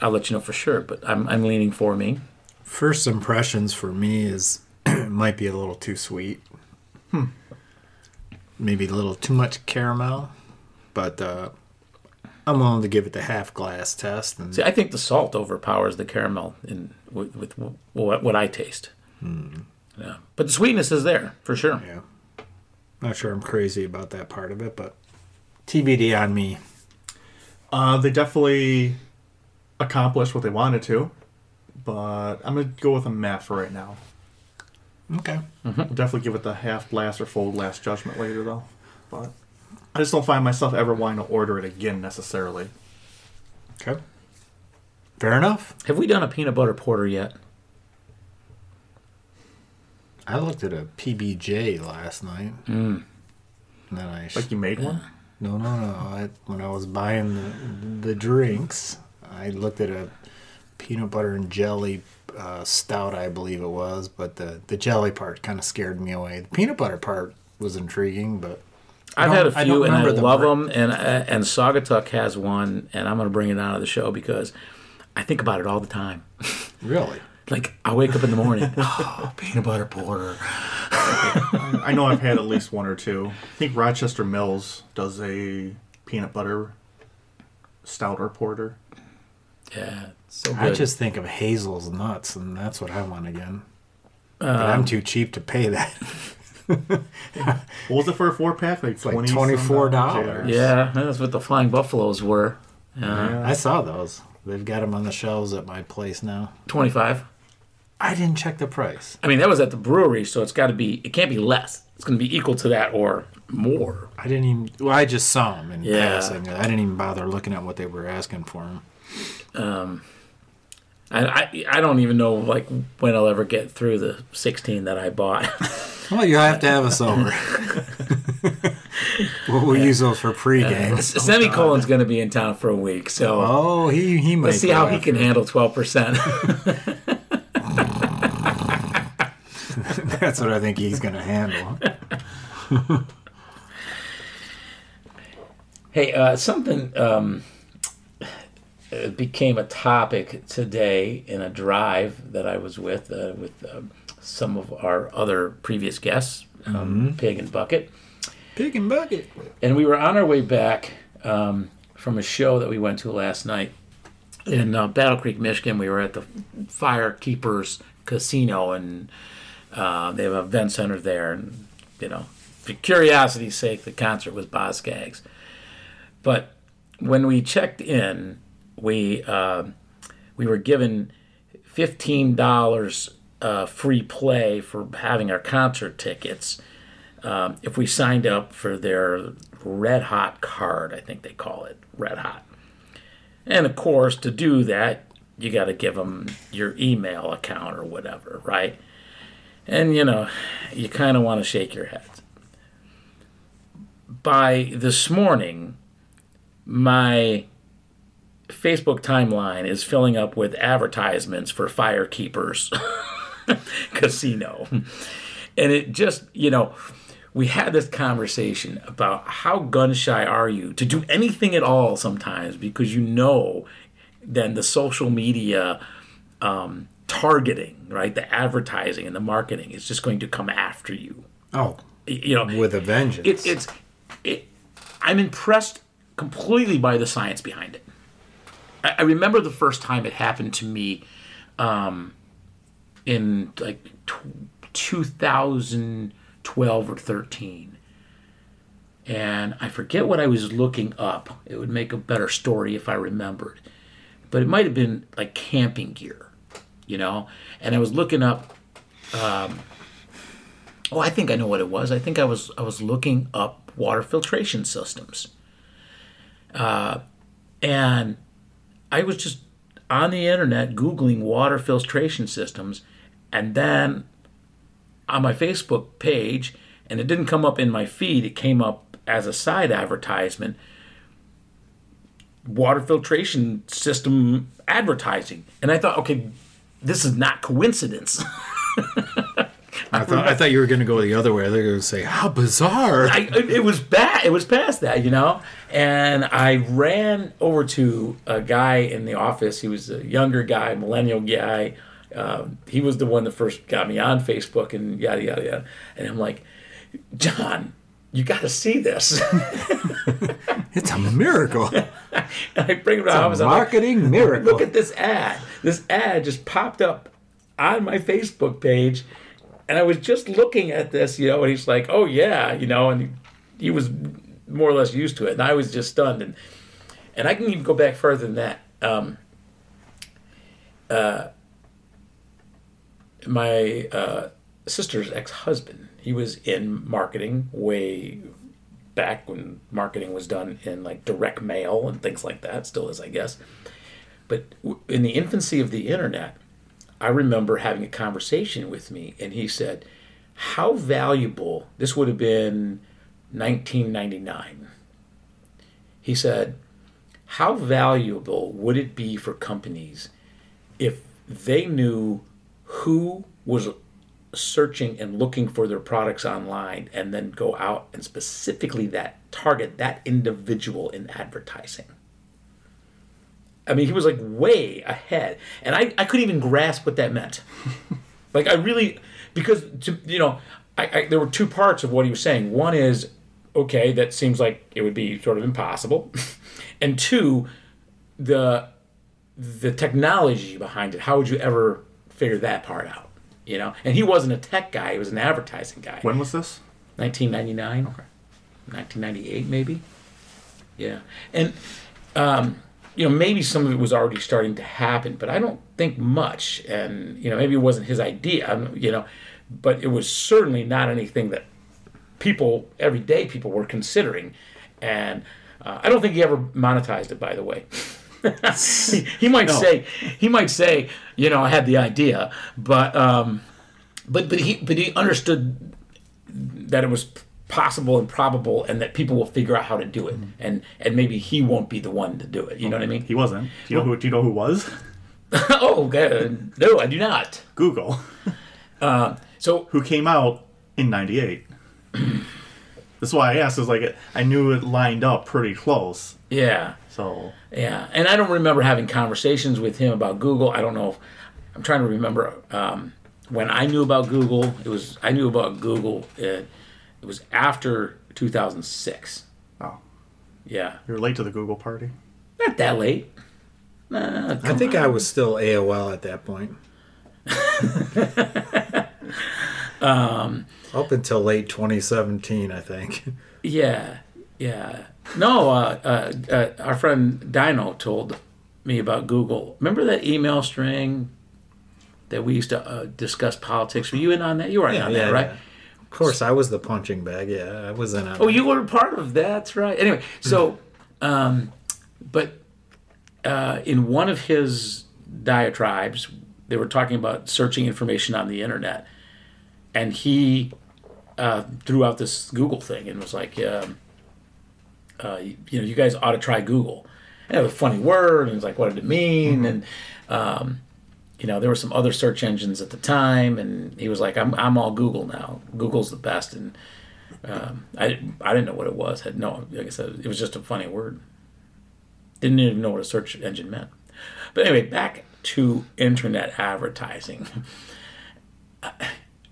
I'll let you know for sure. But I'm I'm leaning for me. First impressions for me is it might be a little too sweet. Maybe a little too much caramel, but uh, I'm willing to give it the half glass test. And See, I think the salt overpowers the caramel in with, with what, what I taste. Yeah, but the sweetness is there for sure. yeah, not sure I'm crazy about that part of it, but TBD on me. Uh, they definitely accomplished what they wanted to, but I'm gonna go with a matte for right now. Okay. I'll definitely give it the half glass or full glass judgment later, though. But I just don't find myself ever wanting to order it again necessarily. Okay. Fair enough. Have we done a peanut butter porter yet? I looked at a PBJ last night. Mm. And then I Like you made one. No, no, no. I, when I was buying the, the drinks, I looked at a peanut butter and jelly uh, stout, I believe it was, but the, the jelly part kind of scared me away. The peanut butter part was intriguing, but I've had a few don't and I remember love them, and uh, and Saugatuck has one, and I'm going to bring it out of the show because I think about it all the time. really, Like I wake up in the morning, oh, peanut butter porter. I know I've had at least one or two. I think Rochester Mills does a peanut butter stout or porter. Yeah, so good. I just think of Hazel's nuts, and that's what I want again. but Um, I'm too cheap to pay that. What was it for a four pack? Like like $24. yeah, that's what the Flying Buffaloes were. Yeah, Yeah. I saw those. They've got them on the shelves at my place now. twenty five. I didn't check the price. I mean, that was at the brewery, so it's got to be. It can't be less. It's going to be equal to that or more. I didn't even. Well, I just saw them in Yeah. passing. I didn't even bother looking at what they were asking for them. Um, I, I I don't even know like when I'll ever get through the sixteen that I bought. Well, you have to have us over. we'll, we'll use those for pregame. Semicolon's going to be in town for a week, so oh, he he might. let's see how he can it. handle twelve percent. That's what I think he's going to handle. Hey, uh, something um, uh, became a topic today in a drive that I was with uh, with um some of our other previous guests, um, Pig and Bucket, Pig and bucket. and we were on our way back um, from a show that we went to last night in uh, Battle Creek, Michigan. We were at the Firekeepers Casino, and uh, they have an event center there. And you know, for curiosity's sake, the concert was Boz Scaggs. But when we checked in, we uh, we were given fifteen dollars uh, free play for having our concert tickets um, if we signed up for their Red Hot card. I think they call it Red Hot. And of course, to do that, you got to give them your email account or whatever, right? And you know, you kind of want to shake your head. By this morning, my Facebook timeline is filling up with advertisements for Firekeepers Casino. And it just, you know, we had this conversation about how gun shy are you to do anything at all sometimes because you know then the social media um, targeting, right? The advertising and the marketing is just going to come after you. Oh, You know, with a vengeance. it, it's it, I'm impressed completely by the science behind it. I, I remember the first time it happened to me um, in like t- 2012 or 13. And I forget what I was looking up. It would make a better story if I remembered. But it might have been like camping gear, you know? And I was looking up Oh, I think I know what it was. I think I was I was looking up water filtration systems, uh, and I was just on the internet googling water filtration systems, and then on my Facebook page, and it didn't come up in my feed. It came up as a side advertisement. Water filtration system advertising, and I thought, okay, this is not coincidence. I thought I thought you were going to go the other way. They're going to say, "How bizarre!" I, it was bad. It was past that, you know. And I ran over to a guy in the office. He was a younger guy, millennial guy, um, he was the one that first got me on Facebook and yada yada yada. And I'm like, John, you got to see this. It's a miracle. I bring the office. a I'm like, marketing miracle. Look at this ad. This ad just popped up on my Facebook page, and I was just looking at this, you know, and he's like, "Oh yeah," you know, and he, was more or less used to it, and I was just stunned, and and I can even go back further than that. Um, uh, my uh, sister's ex-husband, he was in marketing way back when marketing was done in like direct mail and things like that. Still is, I guess. But in the infancy of the internet, I remember having a conversation with me, and he said, "How valuable this would have been 1999." He said, "How valuable would it be for companies if they knew who was searching and looking for their products online and then go out and specifically that target that individual in advertising?" I mean, he was like way ahead, and I, I couldn't even grasp what that meant. like I really, because to you know, I, I there were two parts of what he was saying. One is, okay, that seems like it would be sort of impossible, and two, the the technology behind it. How would you ever figure that part out? You know, and he wasn't a tech guy; he was an advertising guy. When was this? 1999. Okay. 1998, maybe. Yeah, and um, you know maybe some of it was already starting to happen, but I don't think much. And you know maybe it wasn't his idea. You know, but it was certainly not anything that people everyday people were considering. And uh, I don't think he ever monetized it. By the way. he, he might say he might say you know I had the idea, but um, but but he but he understood that it was possible and probable and that people will figure out how to do it mm-hmm. and and maybe he won't be the one to do it you know what i mean He wasn't. Do you know who? Do you know who was? oh God. no i do not Google, uh, so who came out in '98. That's why I asked. Is like I knew it lined up pretty close. yeah So yeah and i don't remember having conversations with him about google i don't know if i'm trying to remember um, when i knew about google it was i knew about google it, it was after 2006 oh, yeah you're late to the Google party. not that late Nah, I think I was still AOL at that point. Um, Up until late 2017, I think. Yeah, yeah. No, uh, uh, uh, our friend Dino told me about Google. Remember that email string that we used to uh, discuss politics? Were you in on that? You were in on that, right? Of course, I was the punching bag. Yeah, I was in Oh, you were part of that. That's right. Anyway, so, um, but uh, in one of his diatribes, they were talking about searching information on the internet, and he uh, threw out this Google thing and was like, um, uh, you, know, you guys ought to try Google. And it was a funny word, and was like, what did it mean? And um, you know, there were some other search engines at the time, and he was like, I'm I'm all Google now. Google's the best, and um, I I didn't know what it was. Had no, like I said, it was just a funny word. Didn't even know what a search engine meant. But anyway, back to internet advertising.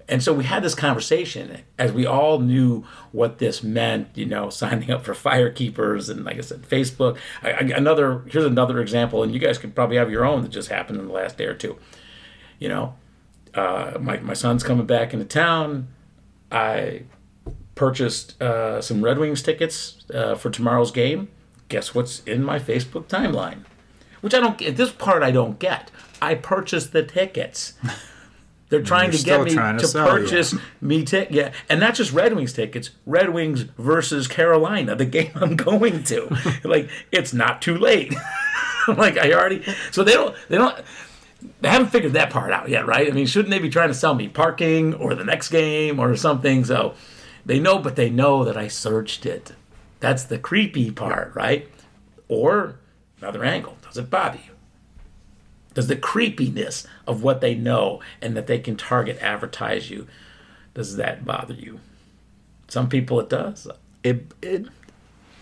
And so we had this conversation as we all knew what this meant, you know, signing up for Firekeepers and, like I said, Facebook. I, I, another here's another example, and you guys could probably have your own that just happened in the last day or two. You know, uh, my my son's coming back into town. I purchased uh, some Red Wings tickets uh, for tomorrow's game. Guess what's in my Facebook timeline? Which I don't get. This part I don't get. I purchased the tickets. They're trying to get me to to, sell you. purchase me tick. Yeah, and not just Red Wings tickets. Red Wings versus Carolina, the game I'm going to. like it's not too late. like I already. So they don't. They don't. They haven't figured that part out yet, right? I mean, shouldn't they be trying to sell me parking or the next game or something? So they know, but they know that I searched it. That's the creepy part, right? Or another angle. Does it bother you? Does the creepiness of what they know and that they can target advertise you, does that bother you? Some people it does. it it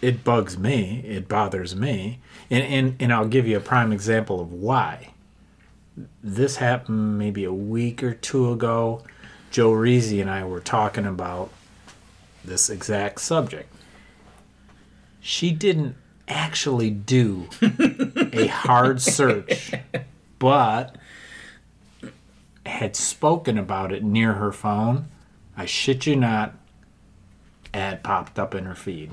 it bugs me. It bothers me, and and and I'll give you a prime example of why. this happened maybe a week or two ago. Joe Reezy and I were talking about this exact subject. She didn't actually do a hard search, but had spoken about it near her phone. I shit you not, ad popped up in her feed.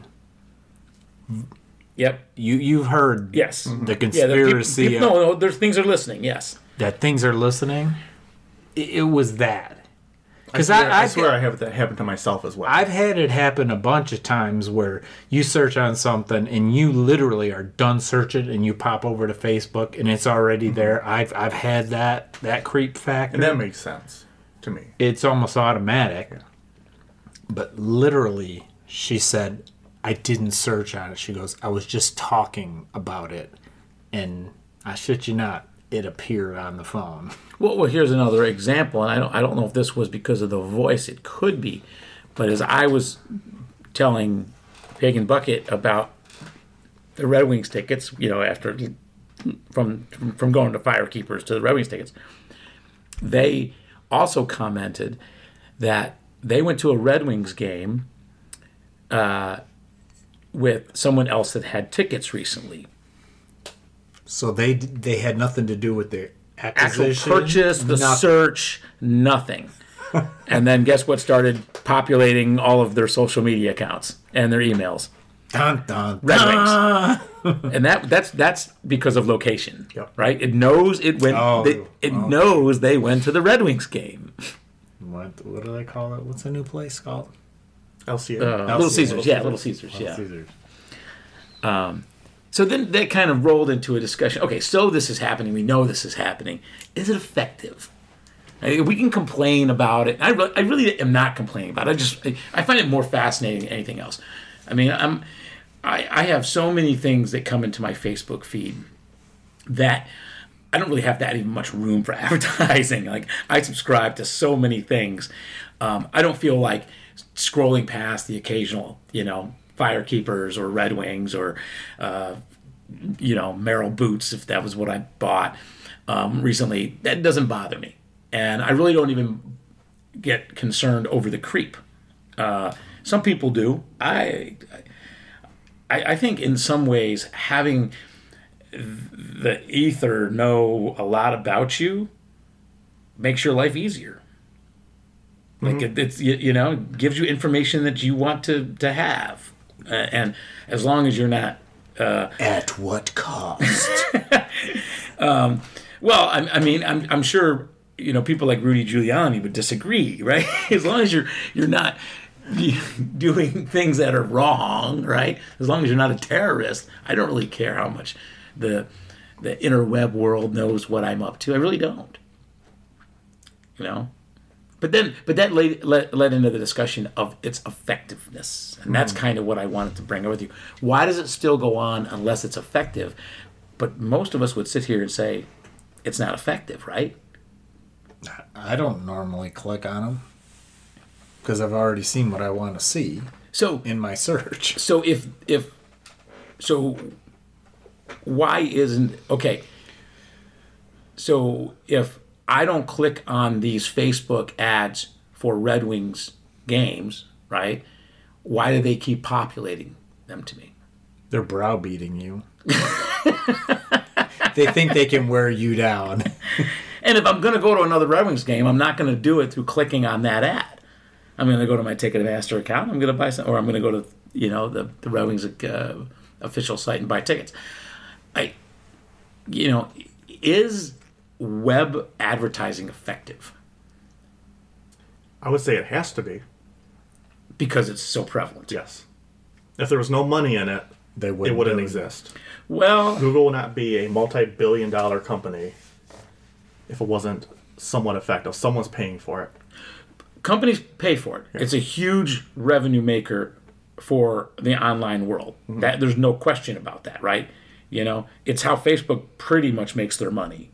Yep. You you've heard Yes. the mm-hmm. Yeah, the peop- conspiracy no, no, there's things are listening. Yes. that things are listening. It, it was that because swear, I, I, swear I have that happen to myself as well. I've had it happen a bunch of times where you search on something and you literally are done searching and you pop over to Facebook and it's already mm-hmm. there. I've I've had that that creep factor. and that makes sense to me. it's almost automatic. But literally, she said, I didn't search on it. She goes, I was just talking about it. And I shit you not, it appeared on the phone. Well, well, here's another example, and I don't, I don't know if this was because of the voice. It could be, but as I was telling Pagan Bucket about the Red Wings tickets, you know, after from from going to Firekeepers to the Red Wings tickets, they also commented that they went to a Red Wings game uh, with someone else that had tickets recently. So they they had nothing to do with the actual acquisition. purchase, the nothing. search, nothing. and then guess what started populating all of their social media accounts and their emails? Dun, dun, Red dun. And that that's that's because of location, Yep. right? It knows it went. Oh, they- it oh. knows they went to the Red Wings game. What, what do they call it? What's the new place called? LCA. Uh, Little Caesars. Yeah, Little Caesars, yeah. Caesars. So then that kind of rolled into a discussion. Okay, so this is happening. We know this is happening. Is it effective? We can complain about it. I, re- I really am not complaining about it. I just I find it more fascinating than anything else. I mean, I'm I, I have so many things that come into my Facebook feed that I don't really have that even much room for advertising. Like I subscribe to so many things. Um, I don't feel like scrolling past the occasional, you know, Firekeepers or Red Wings or, uh, you know, Merrell boots if that was what I bought um, recently. That doesn't bother me, and I really don't even get concerned over the creep. Uh, some people do. I, I, I think in some ways having the ether know a lot about you makes your life easier. Like it, it's you, you know gives you information that you want to to have, uh, and as long as you're not At what cost? Well, I, I mean, I'm, I'm sure you know people like Rudy Giuliani would disagree, right? As long as you're you're not doing things that are wrong, right? As long as you're not a terrorist, I don't really care how much the the interweb world knows what I'm up to. I really don't. You know. But then, but that led, led, led into the discussion of its effectiveness, and that's mm. kind of what I wanted to bring up with you. Why does it still go on unless it's effective? But most of us would sit here and say, it's not effective, right? I don't normally click on them because I've already seen what I want to see So, in my search. so if if so, why isn't okay? So if I don't click on these Facebook ads for Red Wings games, right? Why do they keep populating them to me? They're browbeating you. they think they can wear you down. And if I'm going to go to another Red Wings game, I'm not going to do it through clicking on that ad. I'm going to go to my Ticketmaster account. I'm going to buy some, or I'm going to go to you know the the Red Wings uh, official site and buy tickets. I, you know, is web advertising effective I would say it has to be. because it's so prevalent? Yes. If there was no money in it, They wouldn't, wouldn't do exist. Well, Google would not be a multi-billion dollar company if it wasn't somewhat effective. Someone's paying for it. companies pay for it. It's a huge revenue maker for the online world. Mm-hmm. That there's no question about that, right? You know, it's how Facebook pretty much makes their money.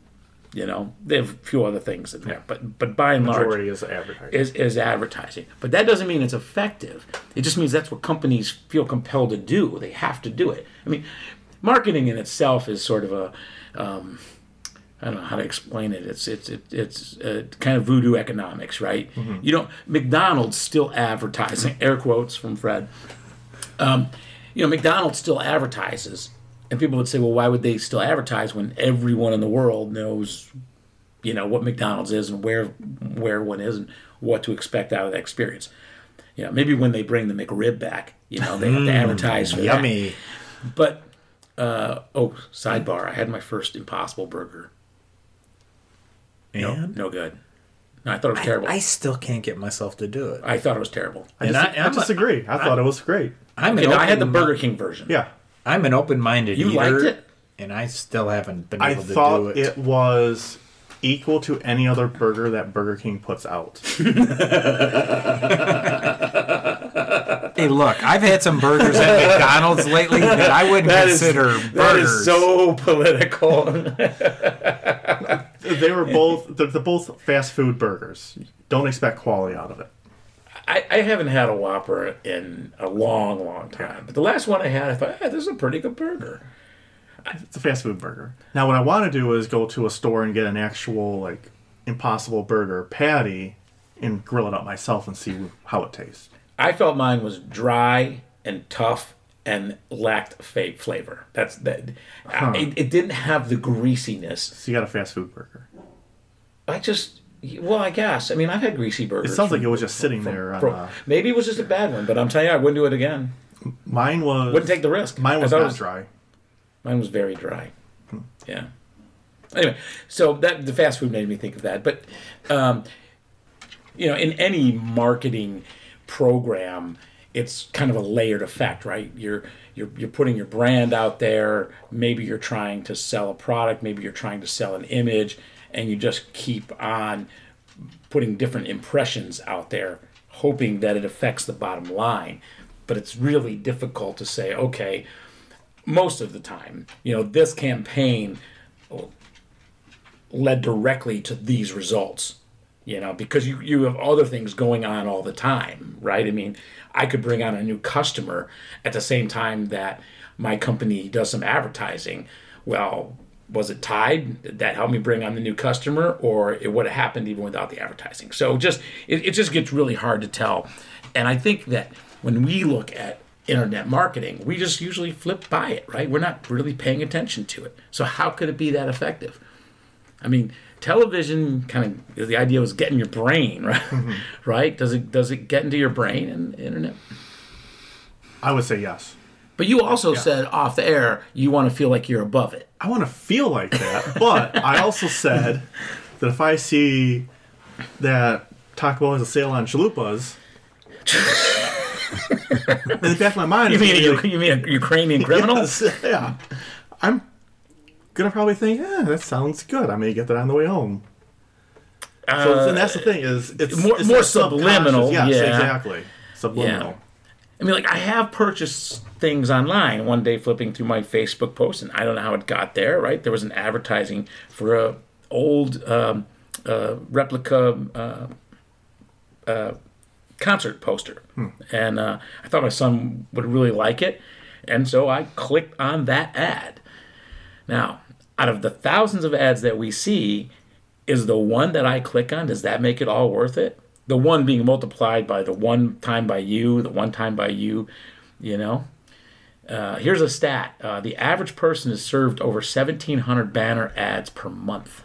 You know, they have a few other things in there, but but by and large, Majority is advertising. is, is advertising. But that doesn't mean it's effective. It just means that's what companies feel compelled to do. They have to do it. I mean, marketing in itself is sort of a, um, I don't know how to explain it. It's it's it, it's uh, kind of voodoo economics, right? You don't McDonald's still advertising air quotes from Fred. Um, you know, McDonald's still advertises, and people would say, well, why would they still advertise when everyone in the world knows, you know, what McDonald's is and where where one is and what to expect out of that experience. You know, maybe when they bring the McRib back, you know, they have to advertise for that. Yummy. But uh, oh, sidebar! I had my first Impossible Burger. No, And no good. No, I thought it was terrible. I I, still can't get myself to do it. I thought it was terrible. I, And dis- I- I, I'm a- disagree. I thought it was great. I'm Okay, an now I had the Burger King version. Yeah, I'm an open-minded You eater, liked it? and I still haven't been I able to do thought it. it was equal to any other burger that Burger King puts out. Hey, look, I've had some burgers at McDonald's lately that I wouldn't That is- consider That burgers. is so political. they were both they're, they're both fast food burgers. Don't expect quality out of it. I, I haven't had a Whopper in a long, long time. But the last one I had, I thought, hey, this is a pretty good burger. It's a fast food burger. Now, what I want to do is go to a store and get an actual like Impossible Burger patty and grill it up myself and see how it tastes. I felt mine was dry and tough and lacked fa- flavor. That's that. I- It, it didn't have the greasiness. So you got a fast food burger. I just, well, I guess. I mean, I've had greasy burgers. It sounds like it was just sitting there. On, from- uh, maybe it was just a bad one, but I'm telling you, I wouldn't do it again. mine was Wouldn't take the risk. mine was not was- dry. Mine was very dry. Yeah. Anyway, so that the fast food made me think of that. But um, you know, in any marketing program, it's kind of a layered effect, right? You're you're you're putting your brand out there. Maybe you're trying to sell a product. Maybe you're trying to sell an image, and you just keep on putting different impressions out there, hoping that it affects the bottom line. But it's really difficult to say, okay, most of the time, you know, this campaign led directly to these results, you know, because you, you have other things going on all the time, right? I mean, I could bring on a new customer at the same time that my company does some advertising. Well, was it tied? Did that help me bring on the new customer, or it would have happened even without the advertising? So just it, it just gets really hard to tell. And I think that when we look at internet marketing, we just usually flip by it, right? We're not really paying attention to it. So how could it be that effective? I mean, television kind of the idea was getting your brain, right? Mm-hmm. right? Does it does it get into your brain and internet? I would say yes. But you also said off the air you want to feel like you're above it. I want to feel like that, but I also said that if I see that Taco Bell has a sale on chalupas, in the back of my mind, You mean a, be you mean a Ukrainian criminal? Yes, yeah. I'm gonna probably think, yeah, that sounds good. I may get that on the way home. So and that's the thing is it's Uh, more- it's more subliminal, Yes, yeah. exactly. Subliminal. I mean, like I have purchased things online. One day, flipping through my Facebook post, and I don't know how it got there. Right, there was an advertising for a old um, uh, replica uh, uh, concert poster, and uh, I thought my son would really like it, and so I clicked on that ad. Now, out of the thousands of ads that we see, is the one that I click on, does that make it all worth it? The one being multiplied by the one time by you, the one time by you, you know? Uh, here's a stat uh, the average person is served over 1,700 banner ads per month.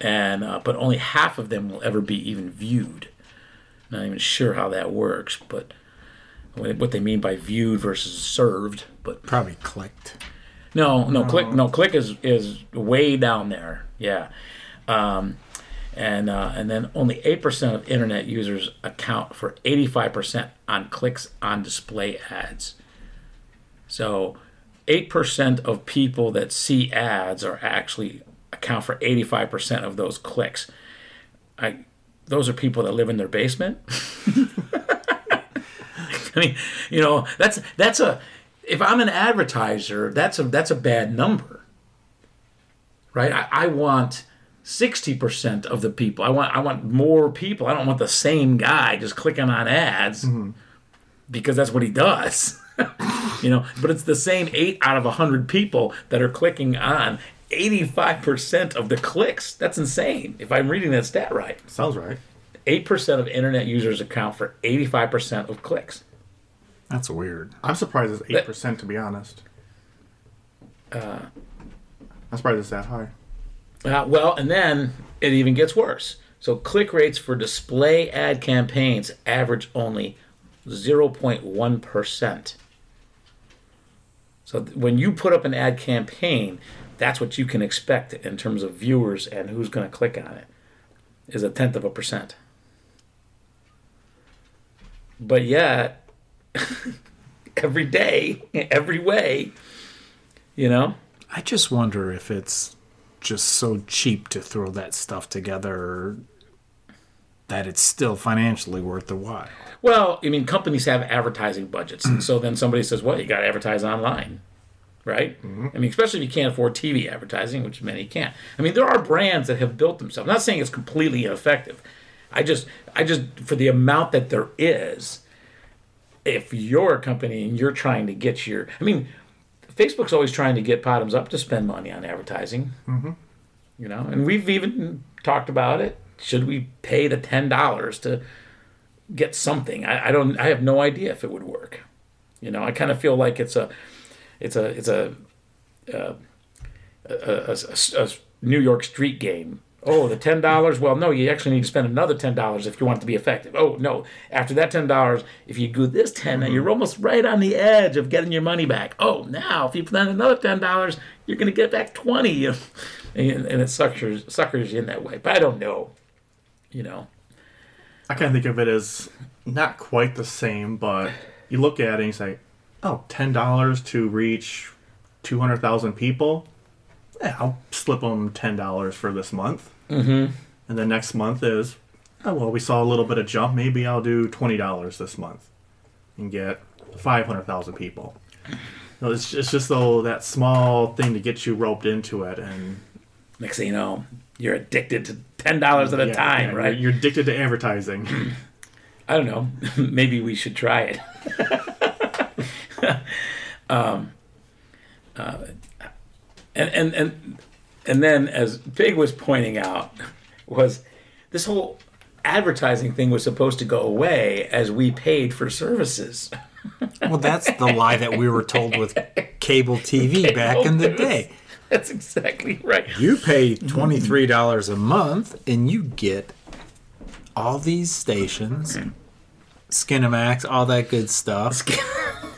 And, uh, but only half of them will ever be even viewed. Not even sure how that works, but what they mean by viewed versus served. But Probably clicked. no, no, click, no, click is is way down there. Yeah, um, and uh, and then only eight percent of internet users account for eighty five percent on clicks on display ads. So, eight percent of people that see ads are actually account for eighty five percent of those clicks. I, those are people that live in their basement. I mean, you know, that's that's a if I'm an advertiser, that's a that's a bad number. Right? I, I want sixty percent of the people. I want I want more people. I don't want the same guy just clicking on ads because that's what he does. you know, but it's the same eight out of a hundred people that are clicking on 85% of the clicks. That's insane. If I'm reading that stat right. Sounds right. 8% of internet users account for 85% of clicks. That's weird. I'm surprised it's eight percent to be honest. Uh, I'm surprised it's that high. Uh, well, and then it even gets worse. So click rates for display ad campaigns average only 0.1%. So when you put up an ad campaign, that's what you can expect in terms of viewers and who's going to click on it is a tenth of a percent. But yet, every day, every way, you know, I just wonder if it's just so cheap to throw that stuff together that it's still financially worth the while. Well, I mean, companies have advertising budgets, and so then somebody says, "Well, you got to advertise online." Right? Mm-hmm. I mean, especially if you can't afford TV advertising, which many can't. I mean, there are brands that have built themselves. I'm not saying it's completely ineffective. I just, I just, for the amount that there is, if you're a company and you're trying to get your, I mean, Facebook's always trying to get bottoms up to spend money on advertising. Mm-hmm. You know, and we've even talked about it. Should we pay the ten dollars to get something? I, I don't. I have no idea if it would work. You know, I kind of feel like it's a, it's a, it's a, uh, a, a, a, a New York street game. Oh, the ten dollars. Well, no, you actually need to spend another ten dollars if you want it to be effective. Oh no, after that ten dollars, if you do this 10 now mm-hmm. you're almost right on the edge of getting your money back. Oh, now if you spend another ten dollars, you're going to get back twenty, and, and it suckers suckers you in that way. But I don't know. You know, I kind of think of it as not quite the same, but you look at it and you say, oh, $10 to reach 200,000 people? Yeah, I'll slip them $10 for this month. Mm-hmm. And then next month is, oh, well, we saw a little bit of jump. Maybe I'll do $20 this month and get 500,000 people. You know, it's, it's just though that small thing to get you roped into it and next thing you know, you're addicted to ten dollars at a yeah, time, yeah, right? You're, you're addicted to advertising. I don't know. Maybe we should try it. um, uh, and and and and then, as Big was pointing out, was this whole advertising thing was supposed to go away as we paid for services. Well, that's the lie that we were told with cable TV back in the news. day. That's exactly right. You pay $23 a month and you get all these stations, mm. Skinamax, all that good stuff.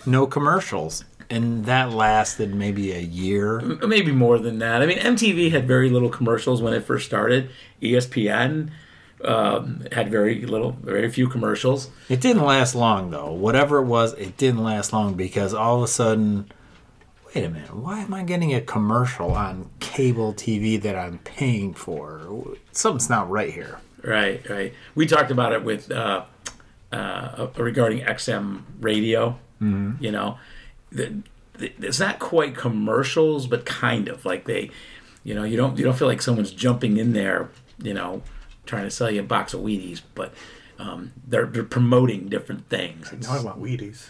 No commercials. And that lasted maybe a year. Maybe more than that. I mean, MTV had very little commercials when it first started. ESPN um, had very little, very few commercials. It didn't last long though. Whatever it was, it didn't last long because all of a sudden, wait a minute, why am I getting a commercial on cable TV that I'm paying for? Something's not right here. Right, right. We talked about it with uh, uh, regarding XM radio. You know, it's not quite commercials, but kind of like they, you know, you don't you don't feel like someone's jumping in there, you know, trying to sell you a box of Wheaties, but um, they're they're promoting different things. It's- now I want Wheaties.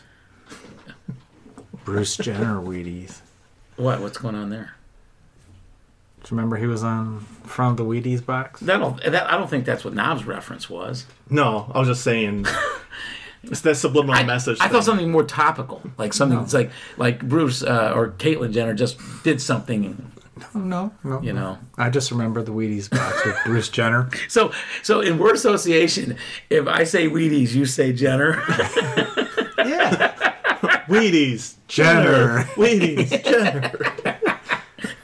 Bruce Jenner Wheaties. what what's going on there? Do you remember he was on from the Wheaties box? That don't, that I don't think that's what Knobs reference was. No, I was just saying. it's that subliminal I, message. I thing. thought something more topical, like something that's like like Bruce uh, or Caitlyn Jenner just did something, Oh, no, no. you know. I just remember the Wheaties box with Bruce Jenner. So so in word association, if I say Wheaties, you say Jenner. Yeah. Wheaties, Jenner. Wheaties, Jenner.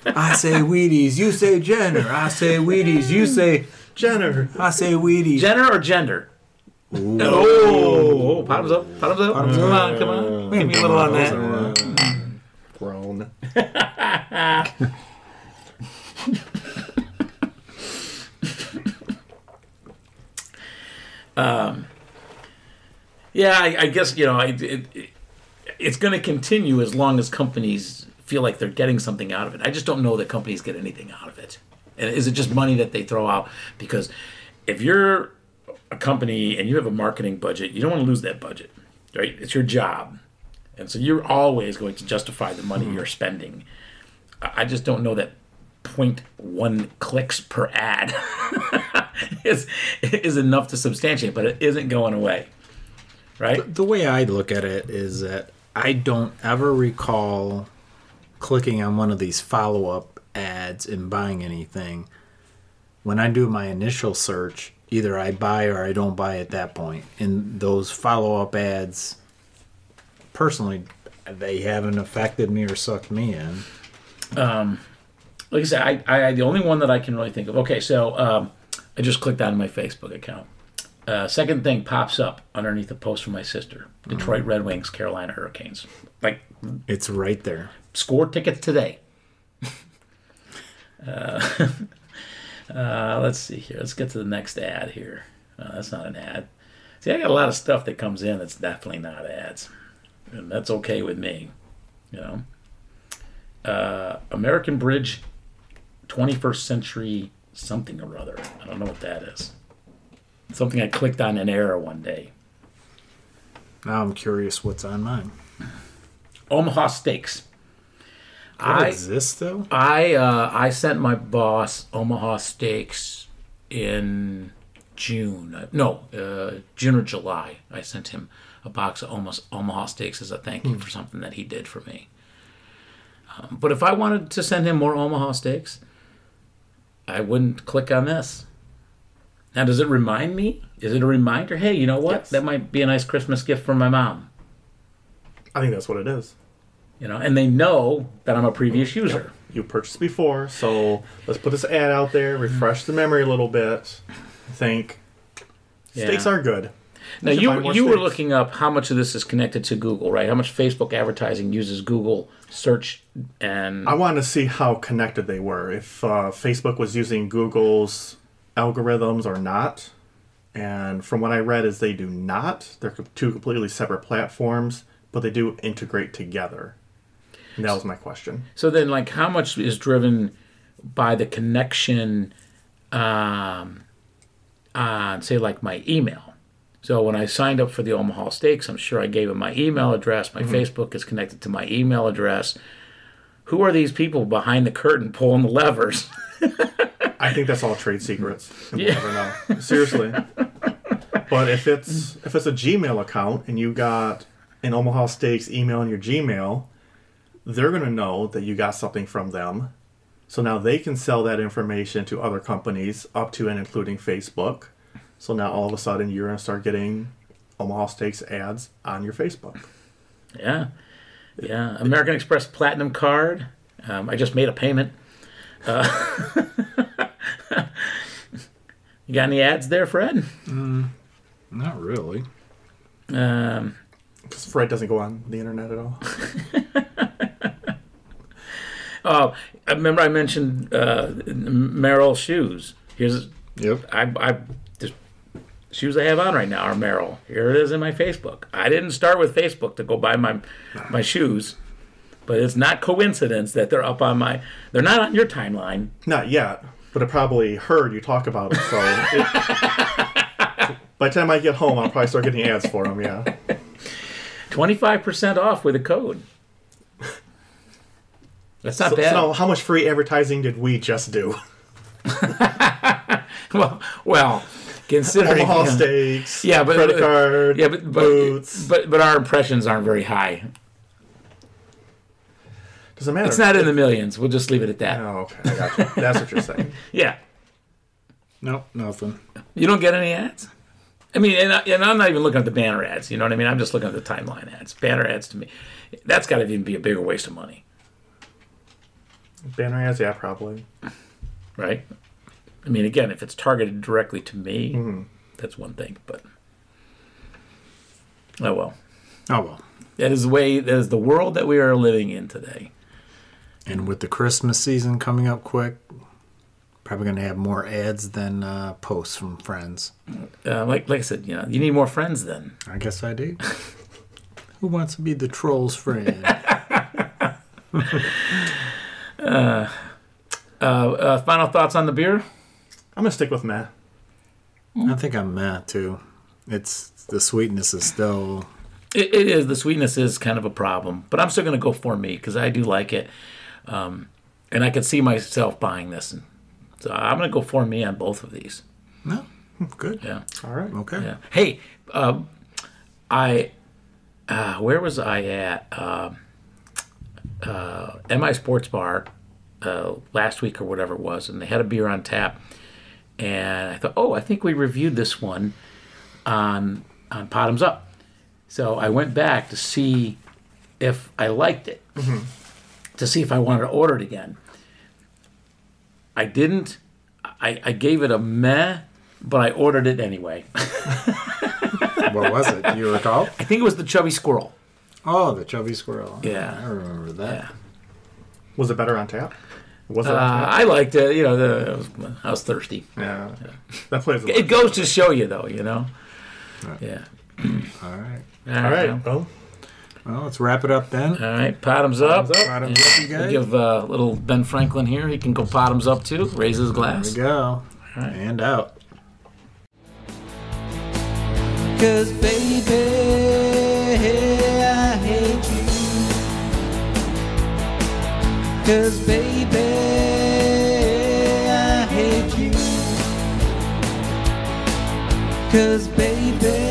I say Wheaties, you say Jenner. I say Wheaties, you say Jenner. I say Wheaties. Jenner or gender? Oh, oh, bottoms up, bottoms up. Bottoms come up. on, come on. Give me a little on that. Grown. Um, yeah, I, I guess you know I, it, it, it's going to continue as long as companies feel like they're getting something out of it. I just don't know that companies get anything out of it. And is it just money that they throw out? Because if you're a company and you have a marketing budget, you don't want to lose that budget, right? It's your job, and so you're always going to justify the money hmm. you're spending. I just don't know that 0.1 clicks per ad is is enough to substantiate, but it isn't going away. Right? The way I look at it is that I don't ever recall clicking on one of these follow up ads and buying anything. When I do my initial search, either I buy or I don't buy at that point. And those follow up ads, personally, they haven't affected me or sucked me in. Like I said, I, I the only one that I can really think of. Okay, so um, I just clicked on my Facebook account. Uh, second thing pops up underneath a post from my sister: Detroit Red Wings, Carolina Hurricanes. Like It's right there. score tickets today. uh, uh, let's see here. Let's get to the next ad here. Uh, that's not an ad. See, I got a lot of stuff that comes in that's definitely not ads, and that's okay with me. You know, uh, American Bridge, 21st century something or other. I don't know what that is. Something I clicked on in error one day. Now I'm curious what's on mine. Omaha Steaks. I exists though? I uh, I sent my boss Omaha Steaks in June. No, uh, June or July. I sent him a box of Omaha, Omaha Steaks as a thank you for something that he did for me. Um, but if I wanted to send him more Omaha Steaks, I wouldn't click on this. Now, does it remind me? Is it a reminder? Hey, you know what? Yes. That might be a nice Christmas gift for my mom. I think that's what it is. You know, and they know that I'm a previous user. You purchased before, so let's put this ad out there, refresh the memory a little bit. Think steaks Yeah. are good. Now should you buy you were looking up how much of this is connected to Google, right? How much Facebook advertising uses Google search and I wanted to see how connected they were. If uh, Facebook was using Google's algorithms or not. And from what I read, is they do not. They're two completely separate platforms, but they do integrate together. And that was my question. so then like how much is driven by the connection um, on say like my email. So when I signed up for the Omaha Steaks, I'm sure I gave them my email address. My Facebook is connected to my email address. Who are these people behind the curtain pulling the levers? I think that's all trade secrets. We'll never know. Seriously. But if it's if it's a Gmail account and you got an Omaha Steaks email in your Gmail, they're gonna know that you got something from them. So now they can sell that information to other companies up to and including Facebook. So now all of a sudden you're gonna start getting Omaha Steaks ads on your Facebook. Yeah, yeah. American Express Platinum card. Um, I just made a payment. Uh, you got any ads there, Fred? Not really. Um, Because Fred doesn't go on the internet at all. oh, I remember I mentioned uh, Merrell shoes. Here's Yep. I, I the shoes I have on right now are Merrell. Here it is in my Facebook. I didn't start with Facebook to go buy my my shoes, but it's not coincidence that they're up on my. They're not on your timeline. Not yet, but I probably heard you talk about it. So it, by the time I get home, I'll probably start getting ads for them. Yeah. 25% off with a code. That's not So, so bad. now, how much free advertising did we just do? well, well, considering Omaha steaks, Yeah, but credit uh, card, yeah, but but, boots. but but our impressions aren't very high. Doesn't matter. It's not in the millions. We'll just leave it at that. Oh, okay, I got you. That's what you're saying. Yeah, Nope, nothing. you don't get any ads. I mean, and, I, and I'm not even looking at the banner ads. You know what I mean? I'm just looking at the timeline ads. Banner ads to me, that's got to even be a bigger waste of money, Banner ads, yeah, probably. right? I mean, again, if it's targeted directly to me, Mm-hmm. that's one thing. But oh well. Oh well. That is the way. That is the world that we are living in today. And with the Christmas season coming up quick, probably gonna have more ads than uh, posts from friends. Uh, like like I said, you know, you need more friends then. I guess I do. Who wants to be the troll's friend? Uh, uh, final thoughts on the beer? I'm gonna stick with Matt. I think I'm mad too. It's the sweetness is still It, it is the sweetness is kind of a problem, but I'm still going to go for me because I do like it. Um, and I could see myself buying this. And so I'm going to go for me on both of these. No, good. Yeah. All right. Okay. Yeah. Hey, um, I uh, where was I at? Um uh, MI Sports Bar uh, last week or whatever it was, and they had a beer on tap, and I thought, oh, I think we reviewed this one on on Bottoms Up. So I went back to see if I liked it, to see if I wanted to order it again. I didn't. I, I gave it a meh, but I ordered it anyway. What was it? Do you recall? I think it was the Chubby Squirrel. Oh, the chubby squirrel. Yeah. I remember that. Yeah. Was it better on tap? Was it Uh, on tap? I liked it. You know, the, I, was, I was thirsty. Yeah. That plays. It goes to show you, though. You know. Right. Yeah. All right. All right. Well, Well, let's wrap it up then. All right. Bottoms up. Bottoms up. Bottoms Yeah. up, you We'll guys. give uh, little Ben Franklin here. He can go bottoms up too. Raise his glass. There we go. right. And out. Cause baby, I hate you. Cause baby, I hate you. Cause baby,